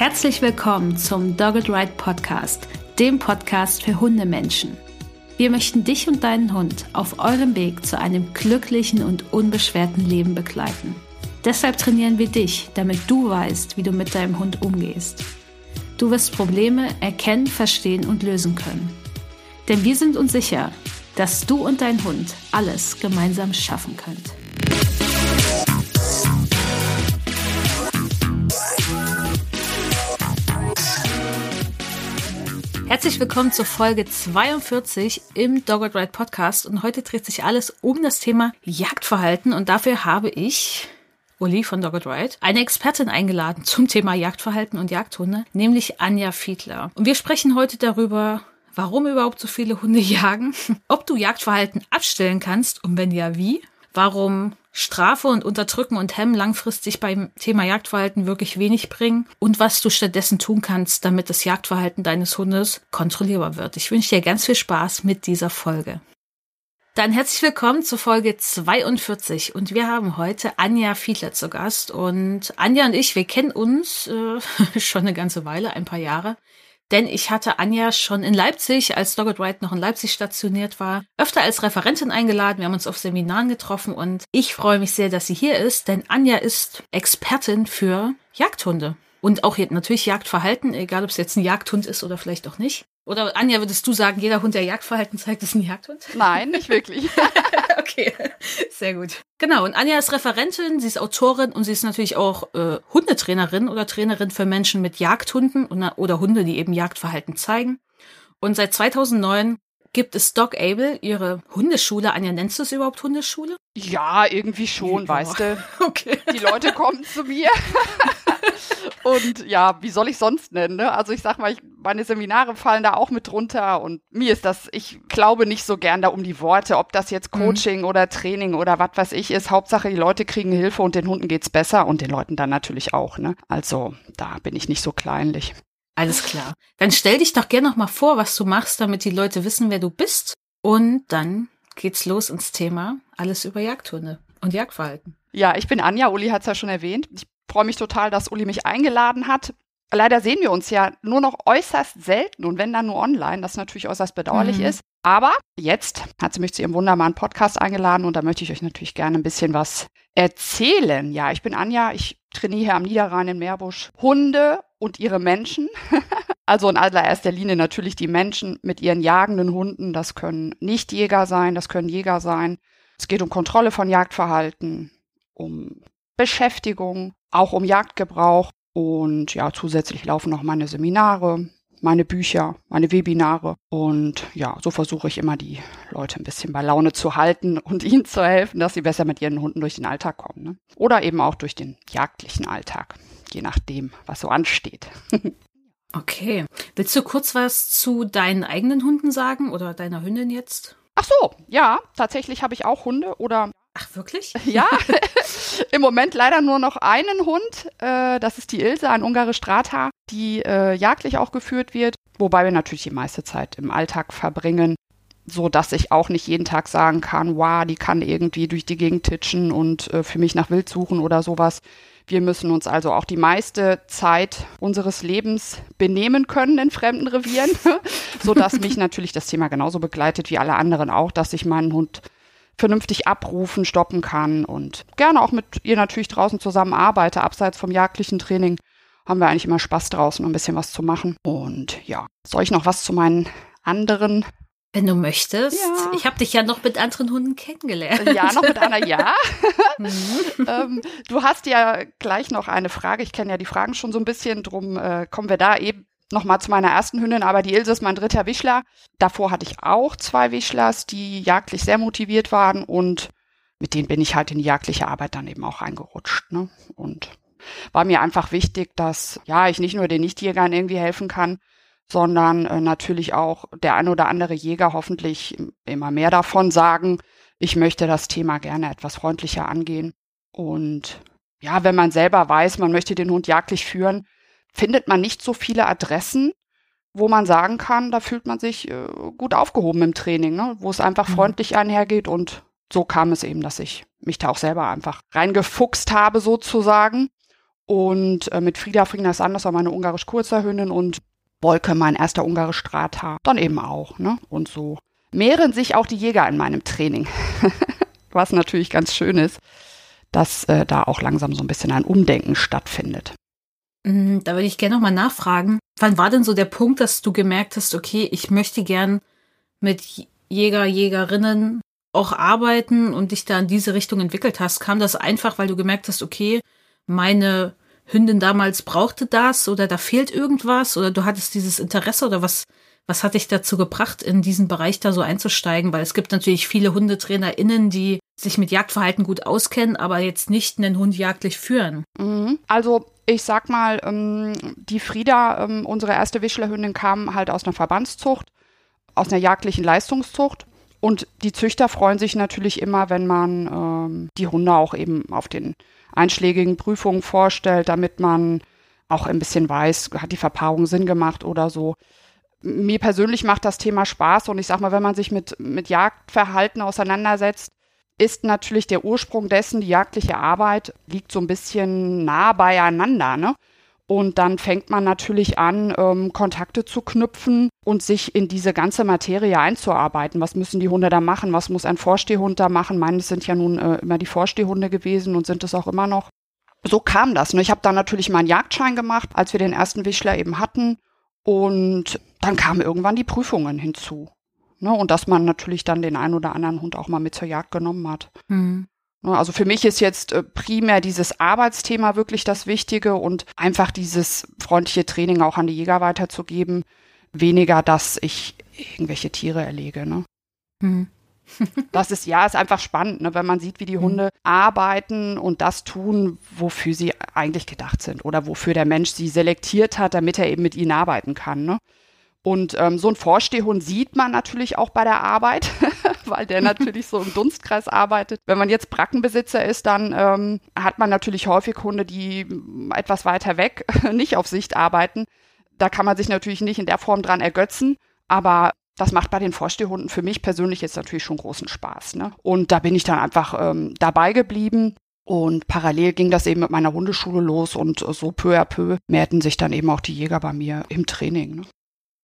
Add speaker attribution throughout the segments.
Speaker 1: Herzlich willkommen zum Dogged Ride Podcast, dem Podcast für Hundemenschen. Wir möchten dich und deinen Hund auf eurem Weg zu einem glücklichen und unbeschwerten Leben begleiten. Deshalb trainieren wir dich, damit du weißt, wie du mit deinem Hund umgehst. Du wirst Probleme erkennen, verstehen und lösen können. Denn wir sind uns sicher, dass du und dein Hund alles gemeinsam schaffen könnt. Herzlich willkommen zur Folge 42 im Dogged Ride Podcast und heute dreht sich alles um das Thema Jagdverhalten und dafür habe ich Uli von Dogged Ride, eine Expertin eingeladen zum Thema Jagdverhalten und Jagdhunde, nämlich Anja Fiedler. Und wir sprechen heute darüber, warum überhaupt so viele Hunde jagen, ob du Jagdverhalten abstellen kannst und wenn ja, wie, warum Strafe und Unterdrücken und Hemmen langfristig beim Thema Jagdverhalten wirklich wenig bringen und was du stattdessen tun kannst, damit das Jagdverhalten deines Hundes kontrollierbar wird. Ich wünsche dir ganz viel Spaß mit dieser Folge. Dann herzlich willkommen zur Folge 42 und wir haben heute Anja Fiedler zu Gast und Anja und ich, wir kennen uns äh, schon eine ganze Weile, ein paar Jahre. Denn ich hatte Anja schon in Leipzig, als Dogged Ride noch in Leipzig stationiert war, öfter als Referentin eingeladen. Wir haben uns auf Seminaren getroffen und ich freue mich sehr, dass sie hier ist, denn Anja ist Expertin für Jagdhunde. Und auch natürlich Jagdverhalten, egal ob es jetzt ein Jagdhund ist oder vielleicht auch nicht. Oder Anja, würdest du sagen, jeder Hund, der Jagdverhalten zeigt, ist ein Jagdhund?
Speaker 2: Nein, nicht wirklich.
Speaker 1: okay, sehr gut. Genau, und Anja ist Referentin, sie ist Autorin und sie ist natürlich auch äh, Hundetrainerin oder Trainerin für Menschen mit Jagdhunden oder, oder Hunde, die eben Jagdverhalten zeigen. Und seit 2009 gibt es Dog Able, ihre Hundeschule. Anja, nennst du es überhaupt Hundeschule?
Speaker 2: Ja, irgendwie schon, ja. weißt du. Okay. Die Leute kommen zu mir. und ja, wie soll ich sonst nennen? Ne? Also ich sag mal, ich, meine Seminare fallen da auch mit drunter und mir ist das, ich glaube nicht so gern da um die Worte, ob das jetzt mhm. Coaching mhm. oder Training oder was weiß ich ist. Hauptsache, die Leute kriegen Hilfe und den Hunden geht's besser und den Leuten dann natürlich auch. Ne? Also da bin ich nicht so kleinlich.
Speaker 1: Alles klar. Dann stell dich doch gerne noch mal vor, was du machst, damit die Leute wissen, wer du bist. Und dann geht's los ins Thema alles über Jagdhunde und Jagdverhalten.
Speaker 2: Ja, ich bin Anja. Uli hat es ja schon erwähnt. Ich freue mich total, dass Uli mich eingeladen hat. Leider sehen wir uns ja nur noch äußerst selten und wenn dann nur online, das natürlich äußerst bedauerlich mhm. ist. Aber jetzt hat sie mich zu ihrem wunderbaren Podcast eingeladen und da möchte ich euch natürlich gerne ein bisschen was erzählen. Ja, ich bin Anja, ich trainiere hier am Niederrhein in Meerbusch Hunde und ihre Menschen. also in allererster Linie natürlich die Menschen mit ihren jagenden Hunden. Das können Nichtjäger sein, das können Jäger sein. Es geht um Kontrolle von Jagdverhalten, um Beschäftigung, auch um Jagdgebrauch. Und ja, zusätzlich laufen noch meine Seminare, meine Bücher, meine Webinare. Und ja, so versuche ich immer die Leute ein bisschen bei Laune zu halten und ihnen zu helfen, dass sie besser mit ihren Hunden durch den Alltag kommen. Ne? Oder eben auch durch den jagdlichen Alltag, je nachdem, was so ansteht.
Speaker 1: okay. Willst du kurz was zu deinen eigenen Hunden sagen oder deiner Hündin jetzt?
Speaker 2: Ach so, ja, tatsächlich habe ich auch Hunde oder
Speaker 1: Ach, wirklich?
Speaker 2: Ja, im Moment leider nur noch einen Hund. Äh, das ist die Ilse, ein ungarisch Strata, die äh, jagdlich auch geführt wird. Wobei wir natürlich die meiste Zeit im Alltag verbringen, so dass ich auch nicht jeden Tag sagen kann, wow, die kann irgendwie durch die Gegend titschen und äh, für mich nach Wild suchen oder sowas. Wir müssen uns also auch die meiste Zeit unseres Lebens benehmen können in fremden Revieren, so dass mich natürlich das Thema genauso begleitet wie alle anderen auch, dass ich meinen Hund vernünftig abrufen, stoppen kann und gerne auch mit ihr natürlich draußen zusammen arbeite. Abseits vom jagdlichen Training haben wir eigentlich immer Spaß draußen, ein bisschen was zu machen. Und ja, soll ich noch was zu meinen anderen
Speaker 1: wenn du möchtest. Ja. Ich habe dich ja noch mit anderen Hunden kennengelernt.
Speaker 2: Ja, noch mit einer, ja. Mhm. ähm, du hast ja gleich noch eine Frage. Ich kenne ja die Fragen schon so ein bisschen, drum äh, kommen wir da eben nochmal zu meiner ersten Hündin, aber die Ilse ist mein dritter Wischler. Davor hatte ich auch zwei Wischlers, die jagdlich sehr motiviert waren und mit denen bin ich halt in die jagdliche Arbeit dann eben auch reingerutscht. Ne? Und war mir einfach wichtig, dass ja ich nicht nur den Nichtjägern irgendwie helfen kann, sondern äh, natürlich auch der ein oder andere Jäger hoffentlich immer mehr davon sagen, ich möchte das Thema gerne etwas freundlicher angehen. Und ja, wenn man selber weiß, man möchte den Hund jagdlich führen, findet man nicht so viele Adressen, wo man sagen kann, da fühlt man sich äh, gut aufgehoben im Training, ne? wo es einfach mhm. freundlich einhergeht und so kam es eben, dass ich mich da auch selber einfach reingefuchst habe sozusagen. Und äh, mit Frieda Frieda Sanders war meine ungarisch kurzer Hündin und Wolke, mein erster ungarisch Strata, dann eben auch. Ne? Und so mehren sich auch die Jäger in meinem Training. Was natürlich ganz schön ist, dass äh, da auch langsam so ein bisschen ein Umdenken stattfindet.
Speaker 1: Mm, da würde ich gerne nochmal nachfragen. Wann war denn so der Punkt, dass du gemerkt hast, okay, ich möchte gern mit Jäger, Jägerinnen auch arbeiten und dich da in diese Richtung entwickelt hast? Kam das einfach, weil du gemerkt hast, okay, meine Hündin damals brauchte das oder da fehlt irgendwas oder du hattest dieses Interesse oder was, was hat dich dazu gebracht, in diesen Bereich da so einzusteigen? Weil es gibt natürlich viele HundetrainerInnen, die sich mit Jagdverhalten gut auskennen, aber jetzt nicht einen Hund jagdlich führen.
Speaker 2: Mhm. Also ich sag mal, ähm, die Frieda, ähm, unsere erste Wischlerhündin, kam halt aus einer Verbandszucht, aus einer jagdlichen Leistungszucht. Und die Züchter freuen sich natürlich immer, wenn man ähm, die Hunde auch eben auf den einschlägigen Prüfungen vorstellt, damit man auch ein bisschen weiß, hat die Verpaarung Sinn gemacht oder so. Mir persönlich macht das Thema Spaß und ich sag mal, wenn man sich mit, mit Jagdverhalten auseinandersetzt, ist natürlich der Ursprung dessen, die jagdliche Arbeit liegt so ein bisschen nah beieinander. Ne? Und dann fängt man natürlich an, ähm, Kontakte zu knüpfen und sich in diese ganze Materie einzuarbeiten. Was müssen die Hunde da machen? Was muss ein Vorstehhund da machen? Meines sind ja nun äh, immer die Vorstehhunde gewesen und sind es auch immer noch. So kam das. Ne? Ich habe dann natürlich meinen Jagdschein gemacht, als wir den ersten Wischler eben hatten. Und dann kamen irgendwann die Prüfungen hinzu. Ne? Und dass man natürlich dann den einen oder anderen Hund auch mal mit zur Jagd genommen hat. Mhm. Also für mich ist jetzt äh, primär dieses Arbeitsthema wirklich das Wichtige und einfach dieses freundliche Training auch an die Jäger weiterzugeben. Weniger, dass ich irgendwelche Tiere erlege. Ne? Mhm. das ist ja, ist einfach spannend, ne, wenn man sieht, wie die hm. Hunde mhm. arbeiten und das tun, wofür sie eigentlich gedacht sind oder wofür der Mensch sie selektiert hat, damit er eben mit ihnen arbeiten kann. Ne? Und ähm, so ein Vorstehhund sieht man natürlich auch bei der Arbeit, weil der natürlich so im Dunstkreis arbeitet. Wenn man jetzt Brackenbesitzer ist, dann ähm, hat man natürlich häufig Hunde, die etwas weiter weg nicht auf Sicht arbeiten. Da kann man sich natürlich nicht in der Form dran ergötzen, aber das macht bei den Vorstehhunden für mich persönlich jetzt natürlich schon großen Spaß. Ne? Und da bin ich dann einfach ähm, dabei geblieben. Und parallel ging das eben mit meiner Hundeschule los und so peu à peu mehrten sich dann eben auch die Jäger bei mir im Training. Ne?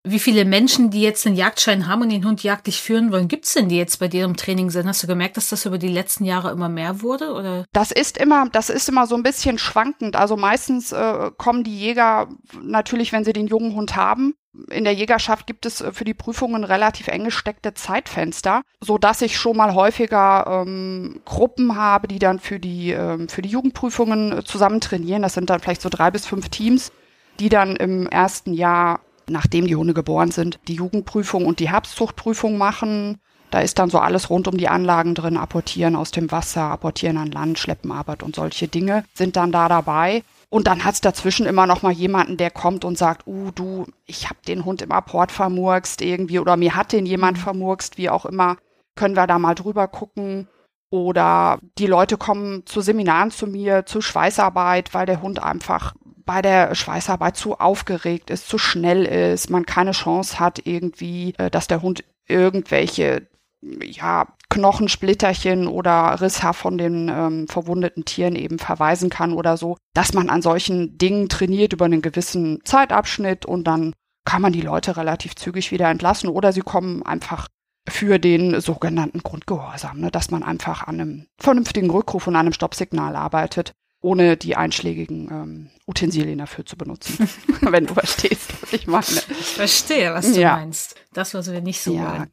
Speaker 1: Wie viele Menschen, die jetzt einen Jagdschein haben und den Hund jagdlich führen wollen, gibt's denn, die jetzt bei dir im Training sind? Hast du gemerkt, dass das über die letzten Jahre immer mehr wurde? Oder?
Speaker 2: Das ist immer, das ist immer so ein bisschen schwankend. Also meistens äh, kommen die Jäger natürlich, wenn sie den jungen Hund haben. In der Jägerschaft gibt es äh, für die Prüfungen relativ eng gesteckte Zeitfenster, so dass ich schon mal häufiger ähm, Gruppen habe, die dann für die ähm, für die Jugendprüfungen äh, zusammen trainieren. Das sind dann vielleicht so drei bis fünf Teams, die dann im ersten Jahr nachdem die Hunde geboren sind, die Jugendprüfung und die Herbstzuchtprüfung machen. Da ist dann so alles rund um die Anlagen drin, apportieren aus dem Wasser, apportieren an Land, Schleppenarbeit und solche Dinge sind dann da dabei. Und dann hat's dazwischen immer noch mal jemanden, der kommt und sagt, uh, du, ich hab den Hund im Apport vermurkst irgendwie oder mir hat den jemand mhm. vermurkst, wie auch immer. Können wir da mal drüber gucken? Oder die Leute kommen zu Seminaren zu mir, zu Schweißarbeit, weil der Hund einfach bei der Schweißarbeit zu aufgeregt ist, zu schnell ist, man keine Chance hat irgendwie, äh, dass der Hund irgendwelche ja, Knochensplitterchen oder Risshaar von den ähm, verwundeten Tieren eben verweisen kann oder so, dass man an solchen Dingen trainiert über einen gewissen Zeitabschnitt und dann kann man die Leute relativ zügig wieder entlassen oder sie kommen einfach für den sogenannten Grundgehorsam, ne, dass man einfach an einem vernünftigen Rückruf und einem Stoppsignal arbeitet ohne die einschlägigen ähm, Utensilien dafür zu benutzen, wenn du verstehst, was ich meine.
Speaker 1: Ich verstehe, was du ja. meinst. Das, was wir nicht so ja. wollen.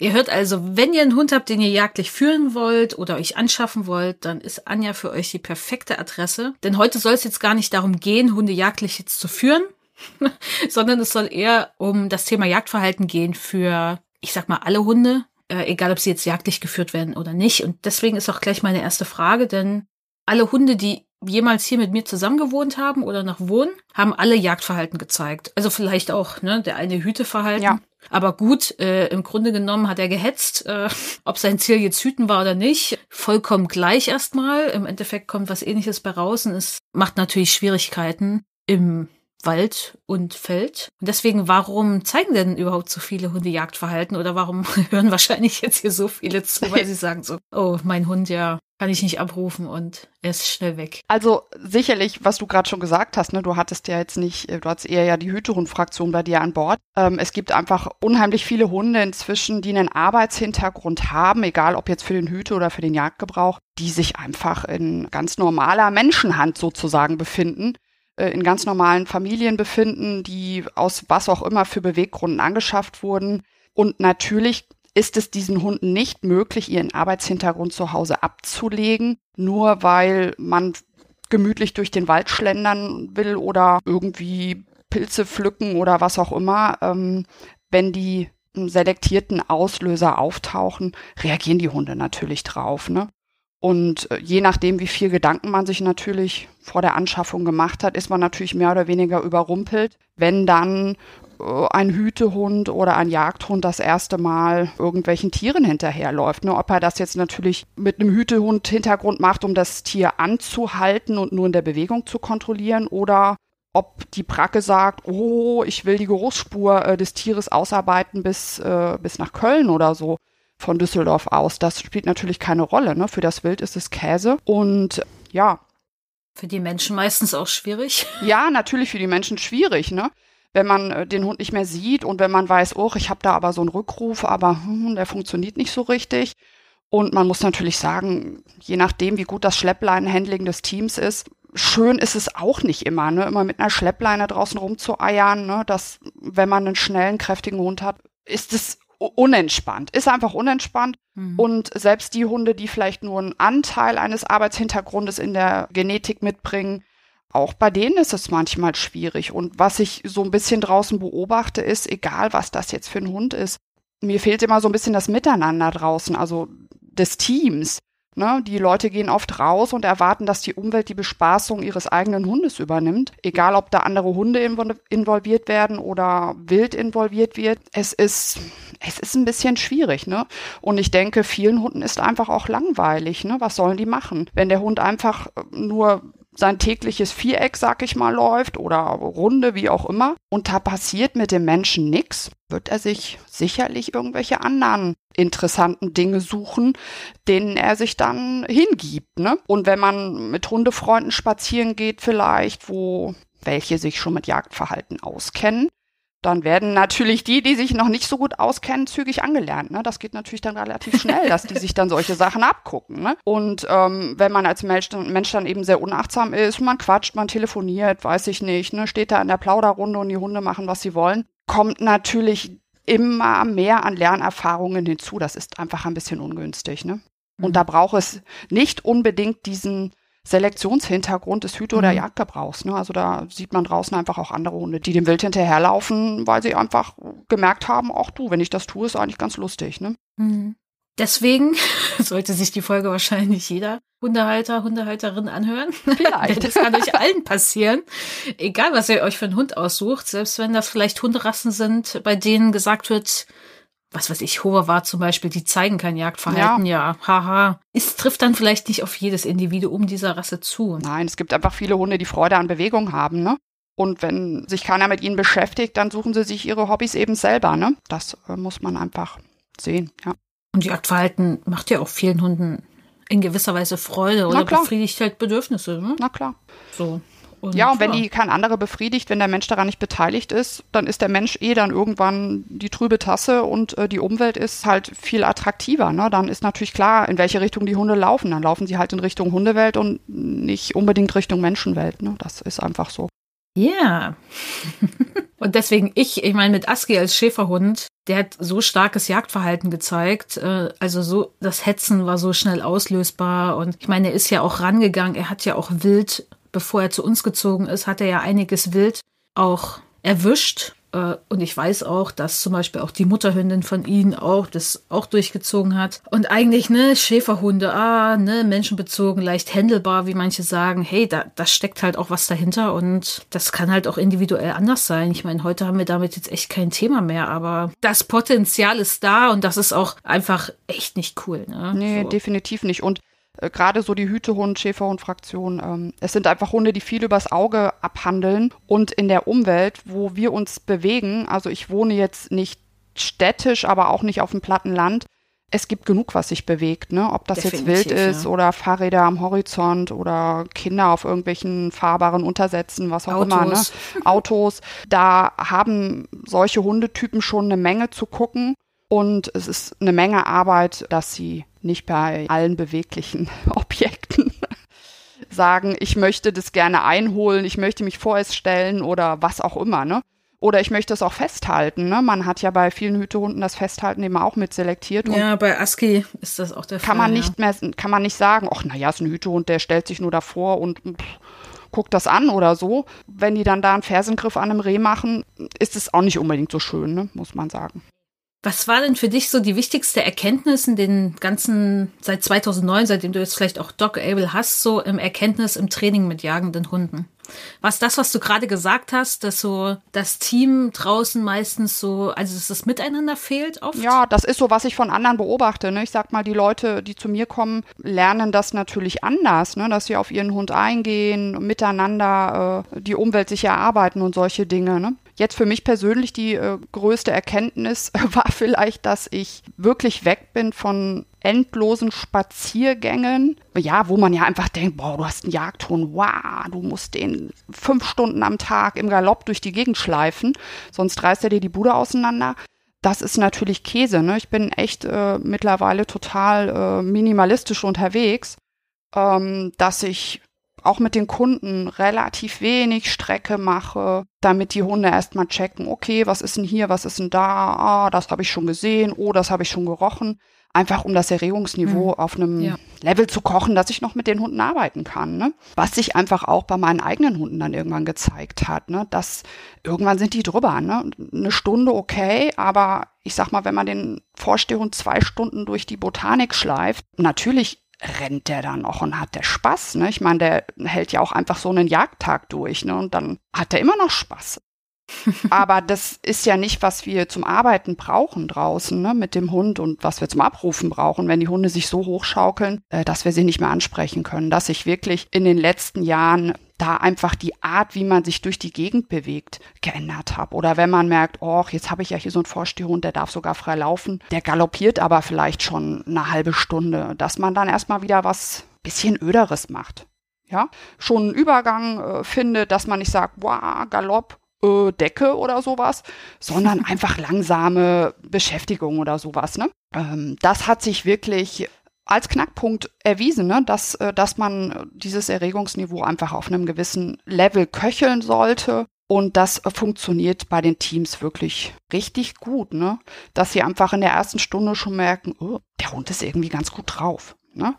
Speaker 1: Ihr hört also, wenn ihr einen Hund habt, den ihr jagdlich führen wollt oder euch anschaffen wollt, dann ist Anja für euch die perfekte Adresse. Denn heute soll es jetzt gar nicht darum gehen, Hunde jagdlich jetzt zu führen, sondern es soll eher um das Thema Jagdverhalten gehen für, ich sag mal, alle Hunde, äh, egal ob sie jetzt jagdlich geführt werden oder nicht. Und deswegen ist auch gleich meine erste Frage, denn alle Hunde, die jemals hier mit mir zusammen gewohnt haben oder noch wohnen, haben alle Jagdverhalten gezeigt. Also vielleicht auch, ne, der eine Hüteverhalten. Ja. Aber gut, äh, im Grunde genommen hat er gehetzt, äh, ob sein Ziel jetzt hüten war oder nicht. Vollkommen gleich erstmal. Im Endeffekt kommt was ähnliches bei raus und es macht natürlich Schwierigkeiten im Wald und Feld. Und deswegen, warum zeigen denn überhaupt so viele Hunde Jagdverhalten oder warum hören wahrscheinlich jetzt hier so viele zu, weil sie sagen so, oh, mein Hund ja kann ich nicht abrufen und er ist schnell weg.
Speaker 2: Also sicherlich, was du gerade schon gesagt hast, ne, du hattest ja jetzt nicht, äh, du hattest eher ja die Hütehund-Fraktion bei dir an Bord. Ähm, es gibt einfach unheimlich viele Hunde inzwischen, die einen Arbeitshintergrund haben, egal ob jetzt für den Hüte- oder für den Jagdgebrauch, die sich einfach in ganz normaler Menschenhand sozusagen befinden äh, in ganz normalen Familien befinden, die aus was auch immer für Beweggründen angeschafft wurden. Und natürlich ist es diesen Hunden nicht möglich, ihren Arbeitshintergrund zu Hause abzulegen, nur weil man gemütlich durch den Wald schlendern will oder irgendwie Pilze pflücken oder was auch immer. Ähm, wenn die selektierten Auslöser auftauchen, reagieren die Hunde natürlich drauf. Ne? Und äh, je nachdem, wie viel Gedanken man sich natürlich vor der Anschaffung gemacht hat, ist man natürlich mehr oder weniger überrumpelt, wenn dann ein Hütehund oder ein Jagdhund das erste Mal irgendwelchen Tieren hinterherläuft. Ne? Ob er das jetzt natürlich mit einem Hütehund-Hintergrund macht, um das Tier anzuhalten und nur in der Bewegung zu kontrollieren, oder ob die Bracke sagt, oh, ich will die Geruchsspur äh, des Tieres ausarbeiten bis, äh, bis nach Köln oder so von Düsseldorf aus. Das spielt natürlich keine Rolle. Ne? Für das Wild ist es Käse. Und ja.
Speaker 1: Für die Menschen meistens auch schwierig.
Speaker 2: Ja, natürlich für die Menschen schwierig, ne? Wenn man äh, den Hund nicht mehr sieht und wenn man weiß, oh, ich habe da aber so einen Rückruf, aber hm, der funktioniert nicht so richtig. Und man muss natürlich sagen, je nachdem, wie gut das Schleppleinenhandling des Teams ist, schön ist es auch nicht immer, ne? Immer mit einer Schleppleine draußen rumzueiern, ne? Das, wenn man einen schnellen, kräftigen Hund hat, ist es unentspannt, ist einfach unentspannt. Mhm. Und selbst die Hunde, die vielleicht nur einen Anteil eines Arbeitshintergrundes in der Genetik mitbringen, auch bei denen ist es manchmal schwierig. Und was ich so ein bisschen draußen beobachte, ist, egal was das jetzt für ein Hund ist, mir fehlt immer so ein bisschen das Miteinander draußen, also des Teams. Ne? Die Leute gehen oft raus und erwarten, dass die Umwelt die Bespaßung ihres eigenen Hundes übernimmt. Egal, ob da andere Hunde involviert werden oder wild involviert wird. Es ist, es ist ein bisschen schwierig. Ne? Und ich denke, vielen Hunden ist einfach auch langweilig. Ne? Was sollen die machen? Wenn der Hund einfach nur sein tägliches Viereck, sag ich mal, läuft oder Runde, wie auch immer, und da passiert mit dem Menschen nichts, wird er sich sicherlich irgendwelche anderen interessanten Dinge suchen, denen er sich dann hingibt. Ne? Und wenn man mit Hundefreunden spazieren geht, vielleicht, wo welche sich schon mit Jagdverhalten auskennen, dann werden natürlich die, die sich noch nicht so gut auskennen, zügig angelernt. Ne? Das geht natürlich dann relativ schnell, dass die sich dann solche Sachen abgucken. Ne? Und ähm, wenn man als Mensch, Mensch dann eben sehr unachtsam ist, man quatscht, man telefoniert, weiß ich nicht, ne? steht da in der Plauderrunde und die Hunde machen, was sie wollen, kommt natürlich immer mehr an Lernerfahrungen hinzu. Das ist einfach ein bisschen ungünstig. Ne? Und mhm. da braucht es nicht unbedingt diesen Selektionshintergrund des Hüte- oder mhm. Jagdgebrauchs. Ne? Also da sieht man draußen einfach auch andere Hunde, die dem Wild hinterherlaufen, weil sie einfach gemerkt haben, ach du, wenn ich das tue, ist eigentlich ganz lustig. Ne?
Speaker 1: Mhm. Deswegen sollte sich die Folge wahrscheinlich jeder Hundehalter, Hundehalterin anhören. Vielleicht. das kann euch allen passieren. Egal, was ihr euch für einen Hund aussucht, selbst wenn das vielleicht Hunderassen sind, bei denen gesagt wird, was weiß ich, Hohe war zum Beispiel, die zeigen kein Jagdverhalten, ja. ja, haha. Es trifft dann vielleicht nicht auf jedes Individuum dieser Rasse zu.
Speaker 2: Nein, es gibt einfach viele Hunde, die Freude an Bewegung haben, ne? Und wenn sich keiner mit ihnen beschäftigt, dann suchen sie sich ihre Hobbys eben selber, ne? Das äh, muss man einfach sehen, ja.
Speaker 1: Und Jagdverhalten macht ja auch vielen Hunden in gewisser Weise Freude oder befriedigt halt Bedürfnisse, ne?
Speaker 2: Na klar.
Speaker 1: So.
Speaker 2: Und ja, und wenn ja. die kein anderer befriedigt, wenn der Mensch daran nicht beteiligt ist, dann ist der Mensch eh dann irgendwann die trübe Tasse und äh, die Umwelt ist halt viel attraktiver. Ne? Dann ist natürlich klar, in welche Richtung die Hunde laufen. Dann laufen sie halt in Richtung Hundewelt und nicht unbedingt Richtung Menschenwelt. Ne? Das ist einfach so.
Speaker 1: Ja. Und deswegen ich, ich meine, mit Aski als Schäferhund, der hat so starkes Jagdverhalten gezeigt. Äh, also so, das Hetzen war so schnell auslösbar. Und ich meine, er ist ja auch rangegangen. Er hat ja auch wild bevor er zu uns gezogen ist, hat er ja einiges wild auch erwischt. Äh, und ich weiß auch, dass zum Beispiel auch die Mutterhündin von ihnen auch das auch durchgezogen hat. Und eigentlich, ne, Schäferhunde, ah, ne, menschenbezogen, leicht händelbar, wie manche sagen. Hey, da, da steckt halt auch was dahinter und das kann halt auch individuell anders sein. Ich meine, heute haben wir damit jetzt echt kein Thema mehr, aber das Potenzial ist da und das ist auch einfach echt nicht cool. Ne?
Speaker 2: Nee, so. definitiv nicht. Und äh, gerade so die Hütehund, Schäferhund-Fraktion. Ähm, es sind einfach Hunde, die viel übers Auge abhandeln und in der Umwelt, wo wir uns bewegen, also ich wohne jetzt nicht städtisch, aber auch nicht auf dem platten Land, es gibt genug, was sich bewegt, ne? Ob das
Speaker 1: Definitiv,
Speaker 2: jetzt wild ist
Speaker 1: ja.
Speaker 2: oder Fahrräder am Horizont oder Kinder auf irgendwelchen fahrbaren Untersätzen, was auch immer, ne?
Speaker 1: Autos.
Speaker 2: Autos. Da haben solche Hundetypen schon eine Menge zu gucken. Und es ist eine Menge Arbeit, dass sie nicht bei allen beweglichen Objekten sagen, ich möchte das gerne einholen, ich möchte mich vor es stellen oder was auch immer, ne? Oder ich möchte es auch festhalten, ne? Man hat ja bei vielen Hütehunden das Festhalten eben auch mit selektiert.
Speaker 1: Ja, bei ASCII ist das auch der Fall.
Speaker 2: kann man
Speaker 1: ja.
Speaker 2: nicht mehr, kann man nicht sagen, ach, naja, ist ein Hütehund, der stellt sich nur davor und pff, guckt das an oder so. Wenn die dann da einen Fersengriff an einem Reh machen, ist es auch nicht unbedingt so schön, ne? muss man sagen.
Speaker 1: Was war denn für dich so die wichtigste Erkenntnis in den ganzen, seit 2009, seitdem du jetzt vielleicht auch Doc Able hast, so im Erkenntnis im Training mit jagenden Hunden? Was das, was du gerade gesagt hast, dass so das Team draußen meistens so, also dass das Miteinander fehlt oft?
Speaker 2: Ja, das ist so, was ich von anderen beobachte. Ne? Ich sag mal, die Leute, die zu mir kommen, lernen das natürlich anders, ne? dass sie auf ihren Hund eingehen, miteinander äh, die Umwelt sich erarbeiten und solche Dinge. Ne? Jetzt für mich persönlich die äh, größte Erkenntnis war vielleicht, dass ich wirklich weg bin von endlosen Spaziergängen. Ja, wo man ja einfach denkt, boah, du hast einen Jagdhund, wow, du musst den fünf Stunden am Tag im Galopp durch die Gegend schleifen, sonst reißt er dir die Bude auseinander. Das ist natürlich Käse. Ne? Ich bin echt äh, mittlerweile total äh, minimalistisch unterwegs, ähm, dass ich auch mit den Kunden relativ wenig Strecke mache, damit die Hunde erstmal checken, okay, was ist denn hier, was ist denn da, ah, das habe ich schon gesehen, oh, das habe ich schon gerochen. Einfach um das Erregungsniveau auf einem
Speaker 1: Ja.
Speaker 2: Level zu kochen, dass ich noch mit den Hunden arbeiten kann. Ne? Was sich einfach auch bei meinen eigenen Hunden dann irgendwann gezeigt hat, ne? dass irgendwann sind die drüber. Ne? Eine Stunde okay, aber ich sag mal, wenn man den Vorstehhund zwei Stunden durch die Botanik schleift, natürlich rennt der dann noch und hat der Spaß. Ne? Ich meine, der hält ja auch einfach so einen Jagdtag durch ne? und dann hat er immer noch Spaß. Aber das ist ja nicht, was wir zum Arbeiten brauchen draußen ne, mit dem Hund und was wir zum Abrufen brauchen, wenn die Hunde sich so hochschaukeln, äh, dass wir sie nicht mehr ansprechen können. Dass ich wirklich in den letzten Jahren da einfach die Art, wie man sich durch die Gegend bewegt, geändert habe. Oder wenn man merkt, oh, jetzt habe ich ja hier so einen Vorstehhund, der darf sogar frei laufen, der galoppiert aber vielleicht schon eine halbe Stunde, dass man dann erstmal wieder was bisschen öderes macht. Ja, schon einen Übergang äh, findet, dass man nicht sagt, wow, Galopp, äh, Decke oder sowas, sondern einfach langsame Beschäftigung oder sowas. Ne? Ähm, das hat sich wirklich als Knackpunkt erwiesen, ne? dass, äh, dass man dieses Erregungsniveau einfach auf einem gewissen Level köcheln sollte. Und das äh, funktioniert bei den Teams wirklich richtig gut, ne? Dass sie einfach in der ersten Stunde schon merken, oh, der Hund ist irgendwie ganz gut drauf. Ne?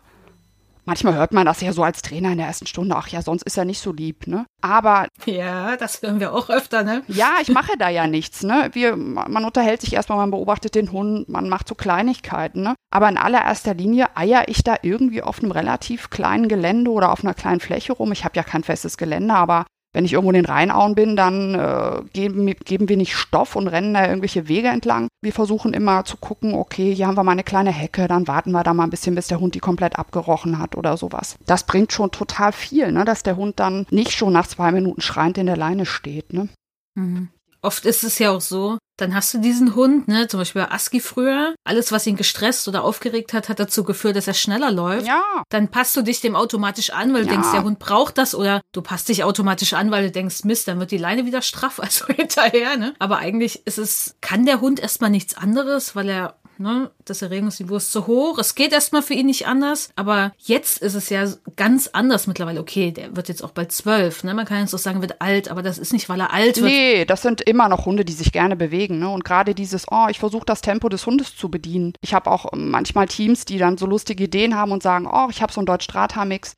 Speaker 2: Manchmal hört man das ja so als Trainer in der ersten Stunde, ach ja, sonst ist er nicht so lieb, ne? Aber
Speaker 1: Ja, das hören wir auch öfter, ne?
Speaker 2: ja, ich mache da ja nichts, ne? Wir, man unterhält sich erstmal, man beobachtet den Hund, man macht so Kleinigkeiten, ne? Aber in allererster Linie eier ich da irgendwie auf einem relativ kleinen Gelände oder auf einer kleinen Fläche rum. Ich habe ja kein festes Gelände, aber wenn ich irgendwo in den Rheinauen bin, dann äh, geben, geben wir nicht Stoff und rennen da irgendwelche Wege entlang. Wir versuchen immer zu gucken, okay, hier haben wir mal eine kleine Hecke, dann warten wir da mal ein bisschen, bis der Hund die komplett abgerochen hat oder sowas. Das bringt schon total viel, ne? dass der Hund dann nicht schon nach zwei Minuten schreiend in der Leine steht. Ne?
Speaker 1: Mhm. Oft ist es ja auch so, dann hast du diesen Hund, ne, zum Beispiel Aski früher, alles, was ihn gestresst oder aufgeregt hat, hat dazu geführt, dass er schneller läuft.
Speaker 2: Ja,
Speaker 1: Dann passt du dich dem automatisch an, weil du
Speaker 2: Ja.
Speaker 1: denkst, der Hund braucht das oder du passt dich automatisch an, weil du denkst, Mist, dann wird die Leine wieder straff, also hinterher, ne? Aber eigentlich ist es, kann der Hund erstmal nichts anderes, weil er, ne, das Erregungsniveau ist zu hoch. Es geht erstmal für ihn nicht anders. Aber jetzt ist es ja ganz anders mittlerweile. Okay, der wird jetzt auch bald zwölf, ne? Man kann jetzt auch sagen, wird alt, aber das ist nicht, weil er alt wird.
Speaker 2: Nee, das sind immer noch Hunde, die sich gerne bewegen. Ne? Und gerade dieses, oh, ich versuche das Tempo des Hundes zu bedienen. Ich habe auch manchmal Teams, die dann so lustige Ideen haben und sagen, oh, ich habe so einen Deutsch-Strata-Mix.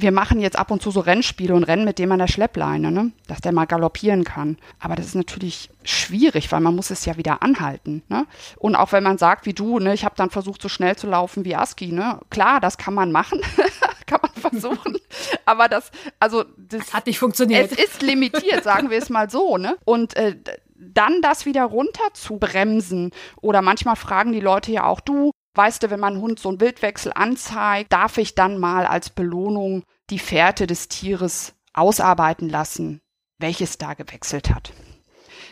Speaker 2: Wir machen jetzt ab und zu so Rennspiele und rennen mit dem an der Schleppleine, ne? dass der mal galoppieren kann. Aber das ist natürlich schwierig, weil man muss es ja wieder anhalten. Ne? Und auch wenn man sagt, wie du, ne, ich habe dann versucht, so schnell zu laufen wie Aski. Ne? Klar, das kann man machen, kann man versuchen. Aber das, also das,
Speaker 1: Hat nicht funktioniert.
Speaker 2: es ist limitiert, sagen wir es mal so, ne? Und äh, dann das wieder runter zu bremsen. Oder manchmal fragen die Leute ja auch, du, weißt du, wenn mein Hund so einen Wildwechsel anzeigt, darf ich dann mal als Belohnung die Fährte des Tieres ausarbeiten lassen, welches da gewechselt hat.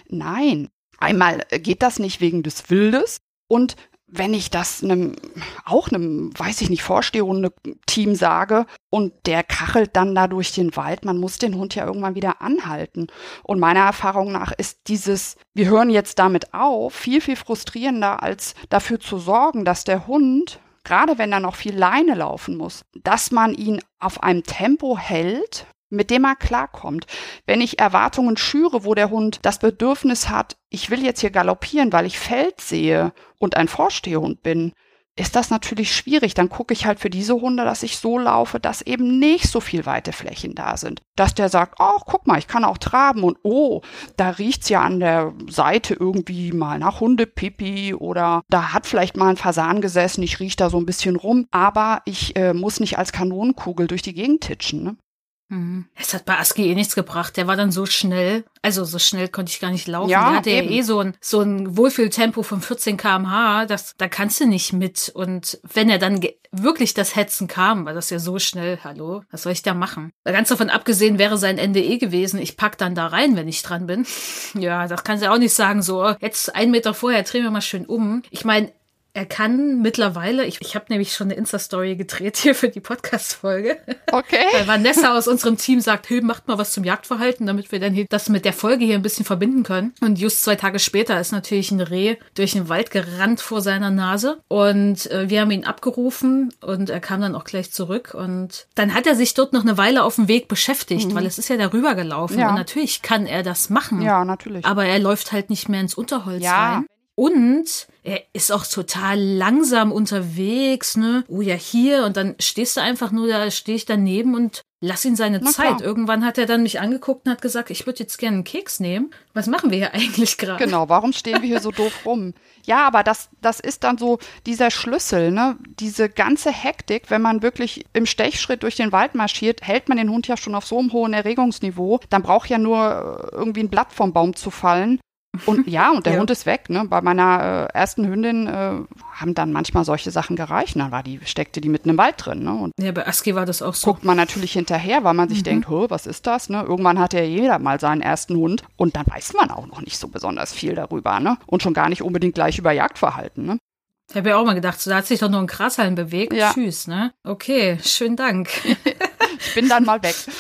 Speaker 2: Nein, einmal geht das nicht wegen des Wildes und wenn ich das einem, auch einem, weiß ich nicht, Vorstehhunde-Team sage und der kachelt dann da durch den Wald, man muss den Hund ja irgendwann wieder anhalten. Und meiner Erfahrung nach ist dieses, wir hören jetzt damit auf, viel, viel frustrierender, als dafür zu sorgen, dass der Hund gerade wenn er noch viel Leine laufen muss, dass man ihn auf einem Tempo hält, mit dem er klarkommt. Wenn ich Erwartungen schüre, wo der Hund das Bedürfnis hat, ich will jetzt hier galoppieren, weil ich Feld sehe und ein Vorstehhund bin, ist das natürlich schwierig. Dann gucke ich halt für diese Hunde, dass ich so laufe, dass eben nicht so viel weite Flächen da sind. Dass der sagt, ach, guck mal, ich kann auch traben und oh, da riecht's ja an der Seite irgendwie mal nach Hundepipi oder da hat vielleicht mal ein Fasan gesessen, ich riech da so ein bisschen rum, aber ich äh, muss nicht als Kanonenkugel durch die Gegend titschen. Ne?
Speaker 1: Mhm. Es hat bei Aski eh nichts gebracht. Der war dann so schnell. Also so schnell konnte ich gar nicht laufen.
Speaker 2: Ja,
Speaker 1: der hatte
Speaker 2: eben.
Speaker 1: ja eh so ein, so ein Wohlfühltempo von 14 kmh. Das, da kannst du nicht mit. Und wenn er dann wirklich das Hetzen kam, war das ja so schnell. Hallo, was soll ich da machen? Ganz davon abgesehen wäre sein Ende eh gewesen. Ich pack dann da rein, wenn ich dran bin. ja, das kann sie auch nicht sagen. So, jetzt einen Meter vorher drehen wir mal schön um. Ich meine, er kann mittlerweile, ich, ich habe nämlich schon eine Insta-Story gedreht hier für die Podcast-Folge.
Speaker 2: Okay.
Speaker 1: Weil Vanessa aus unserem Team sagt, hey, macht mal was zum Jagdverhalten, damit wir dann hier das mit der Folge hier ein bisschen verbinden können. Und just zwei Tage später ist natürlich ein Reh durch den Wald gerannt vor seiner Nase. Und äh, wir haben ihn abgerufen und er kam dann auch gleich zurück. Und dann hat er sich dort noch eine Weile auf dem Weg beschäftigt, weil es ist ja darüber gelaufen.
Speaker 2: Mhm. Ja.
Speaker 1: Und natürlich kann er das machen.
Speaker 2: Ja, natürlich.
Speaker 1: Aber er läuft halt nicht mehr ins Unterholz
Speaker 2: Ja.
Speaker 1: rein. Und er ist auch total langsam unterwegs, ne? Oh ja, hier. Und dann stehst du einfach nur da, stehe ich daneben und lass ihn seine
Speaker 2: Na
Speaker 1: Zeit.
Speaker 2: klar.
Speaker 1: Irgendwann hat er dann mich angeguckt und hat gesagt, ich würde jetzt gerne einen Keks nehmen. Was machen wir hier eigentlich gerade?
Speaker 2: Genau, warum stehen wir hier so doof rum? Ja, aber das, das ist dann so dieser Schlüssel, ne? Diese ganze Hektik, wenn man wirklich im Stechschritt durch den Wald marschiert, hält man den Hund ja schon auf so einem hohen Erregungsniveau. Dann braucht ja nur äh, irgendwie ein Blatt vom Baum zu fallen. Und ja, und der
Speaker 1: Ja.
Speaker 2: Hund ist weg. Ne? Bei meiner äh, ersten Hündin äh, haben dann manchmal solche Sachen gereicht. Dann war die, steckte die mitten im Wald drin. Ne? Und
Speaker 1: Ja, bei Aski war das auch so.
Speaker 2: guckt man natürlich hinterher, weil man sich denkt, "Hö, was ist das? Ne? Irgendwann hat ja jeder mal seinen ersten Hund und dann weiß man auch noch nicht so besonders viel darüber, ne? Und schon gar nicht unbedingt gleich über Jagdverhalten, ne?
Speaker 1: Ich habe ja auch mal gedacht, so, da hat sich doch nur ein Grashalm bewegt.
Speaker 2: Ja.
Speaker 1: Tschüss, ne? Okay, schönen Dank.
Speaker 2: Ich bin dann mal weg.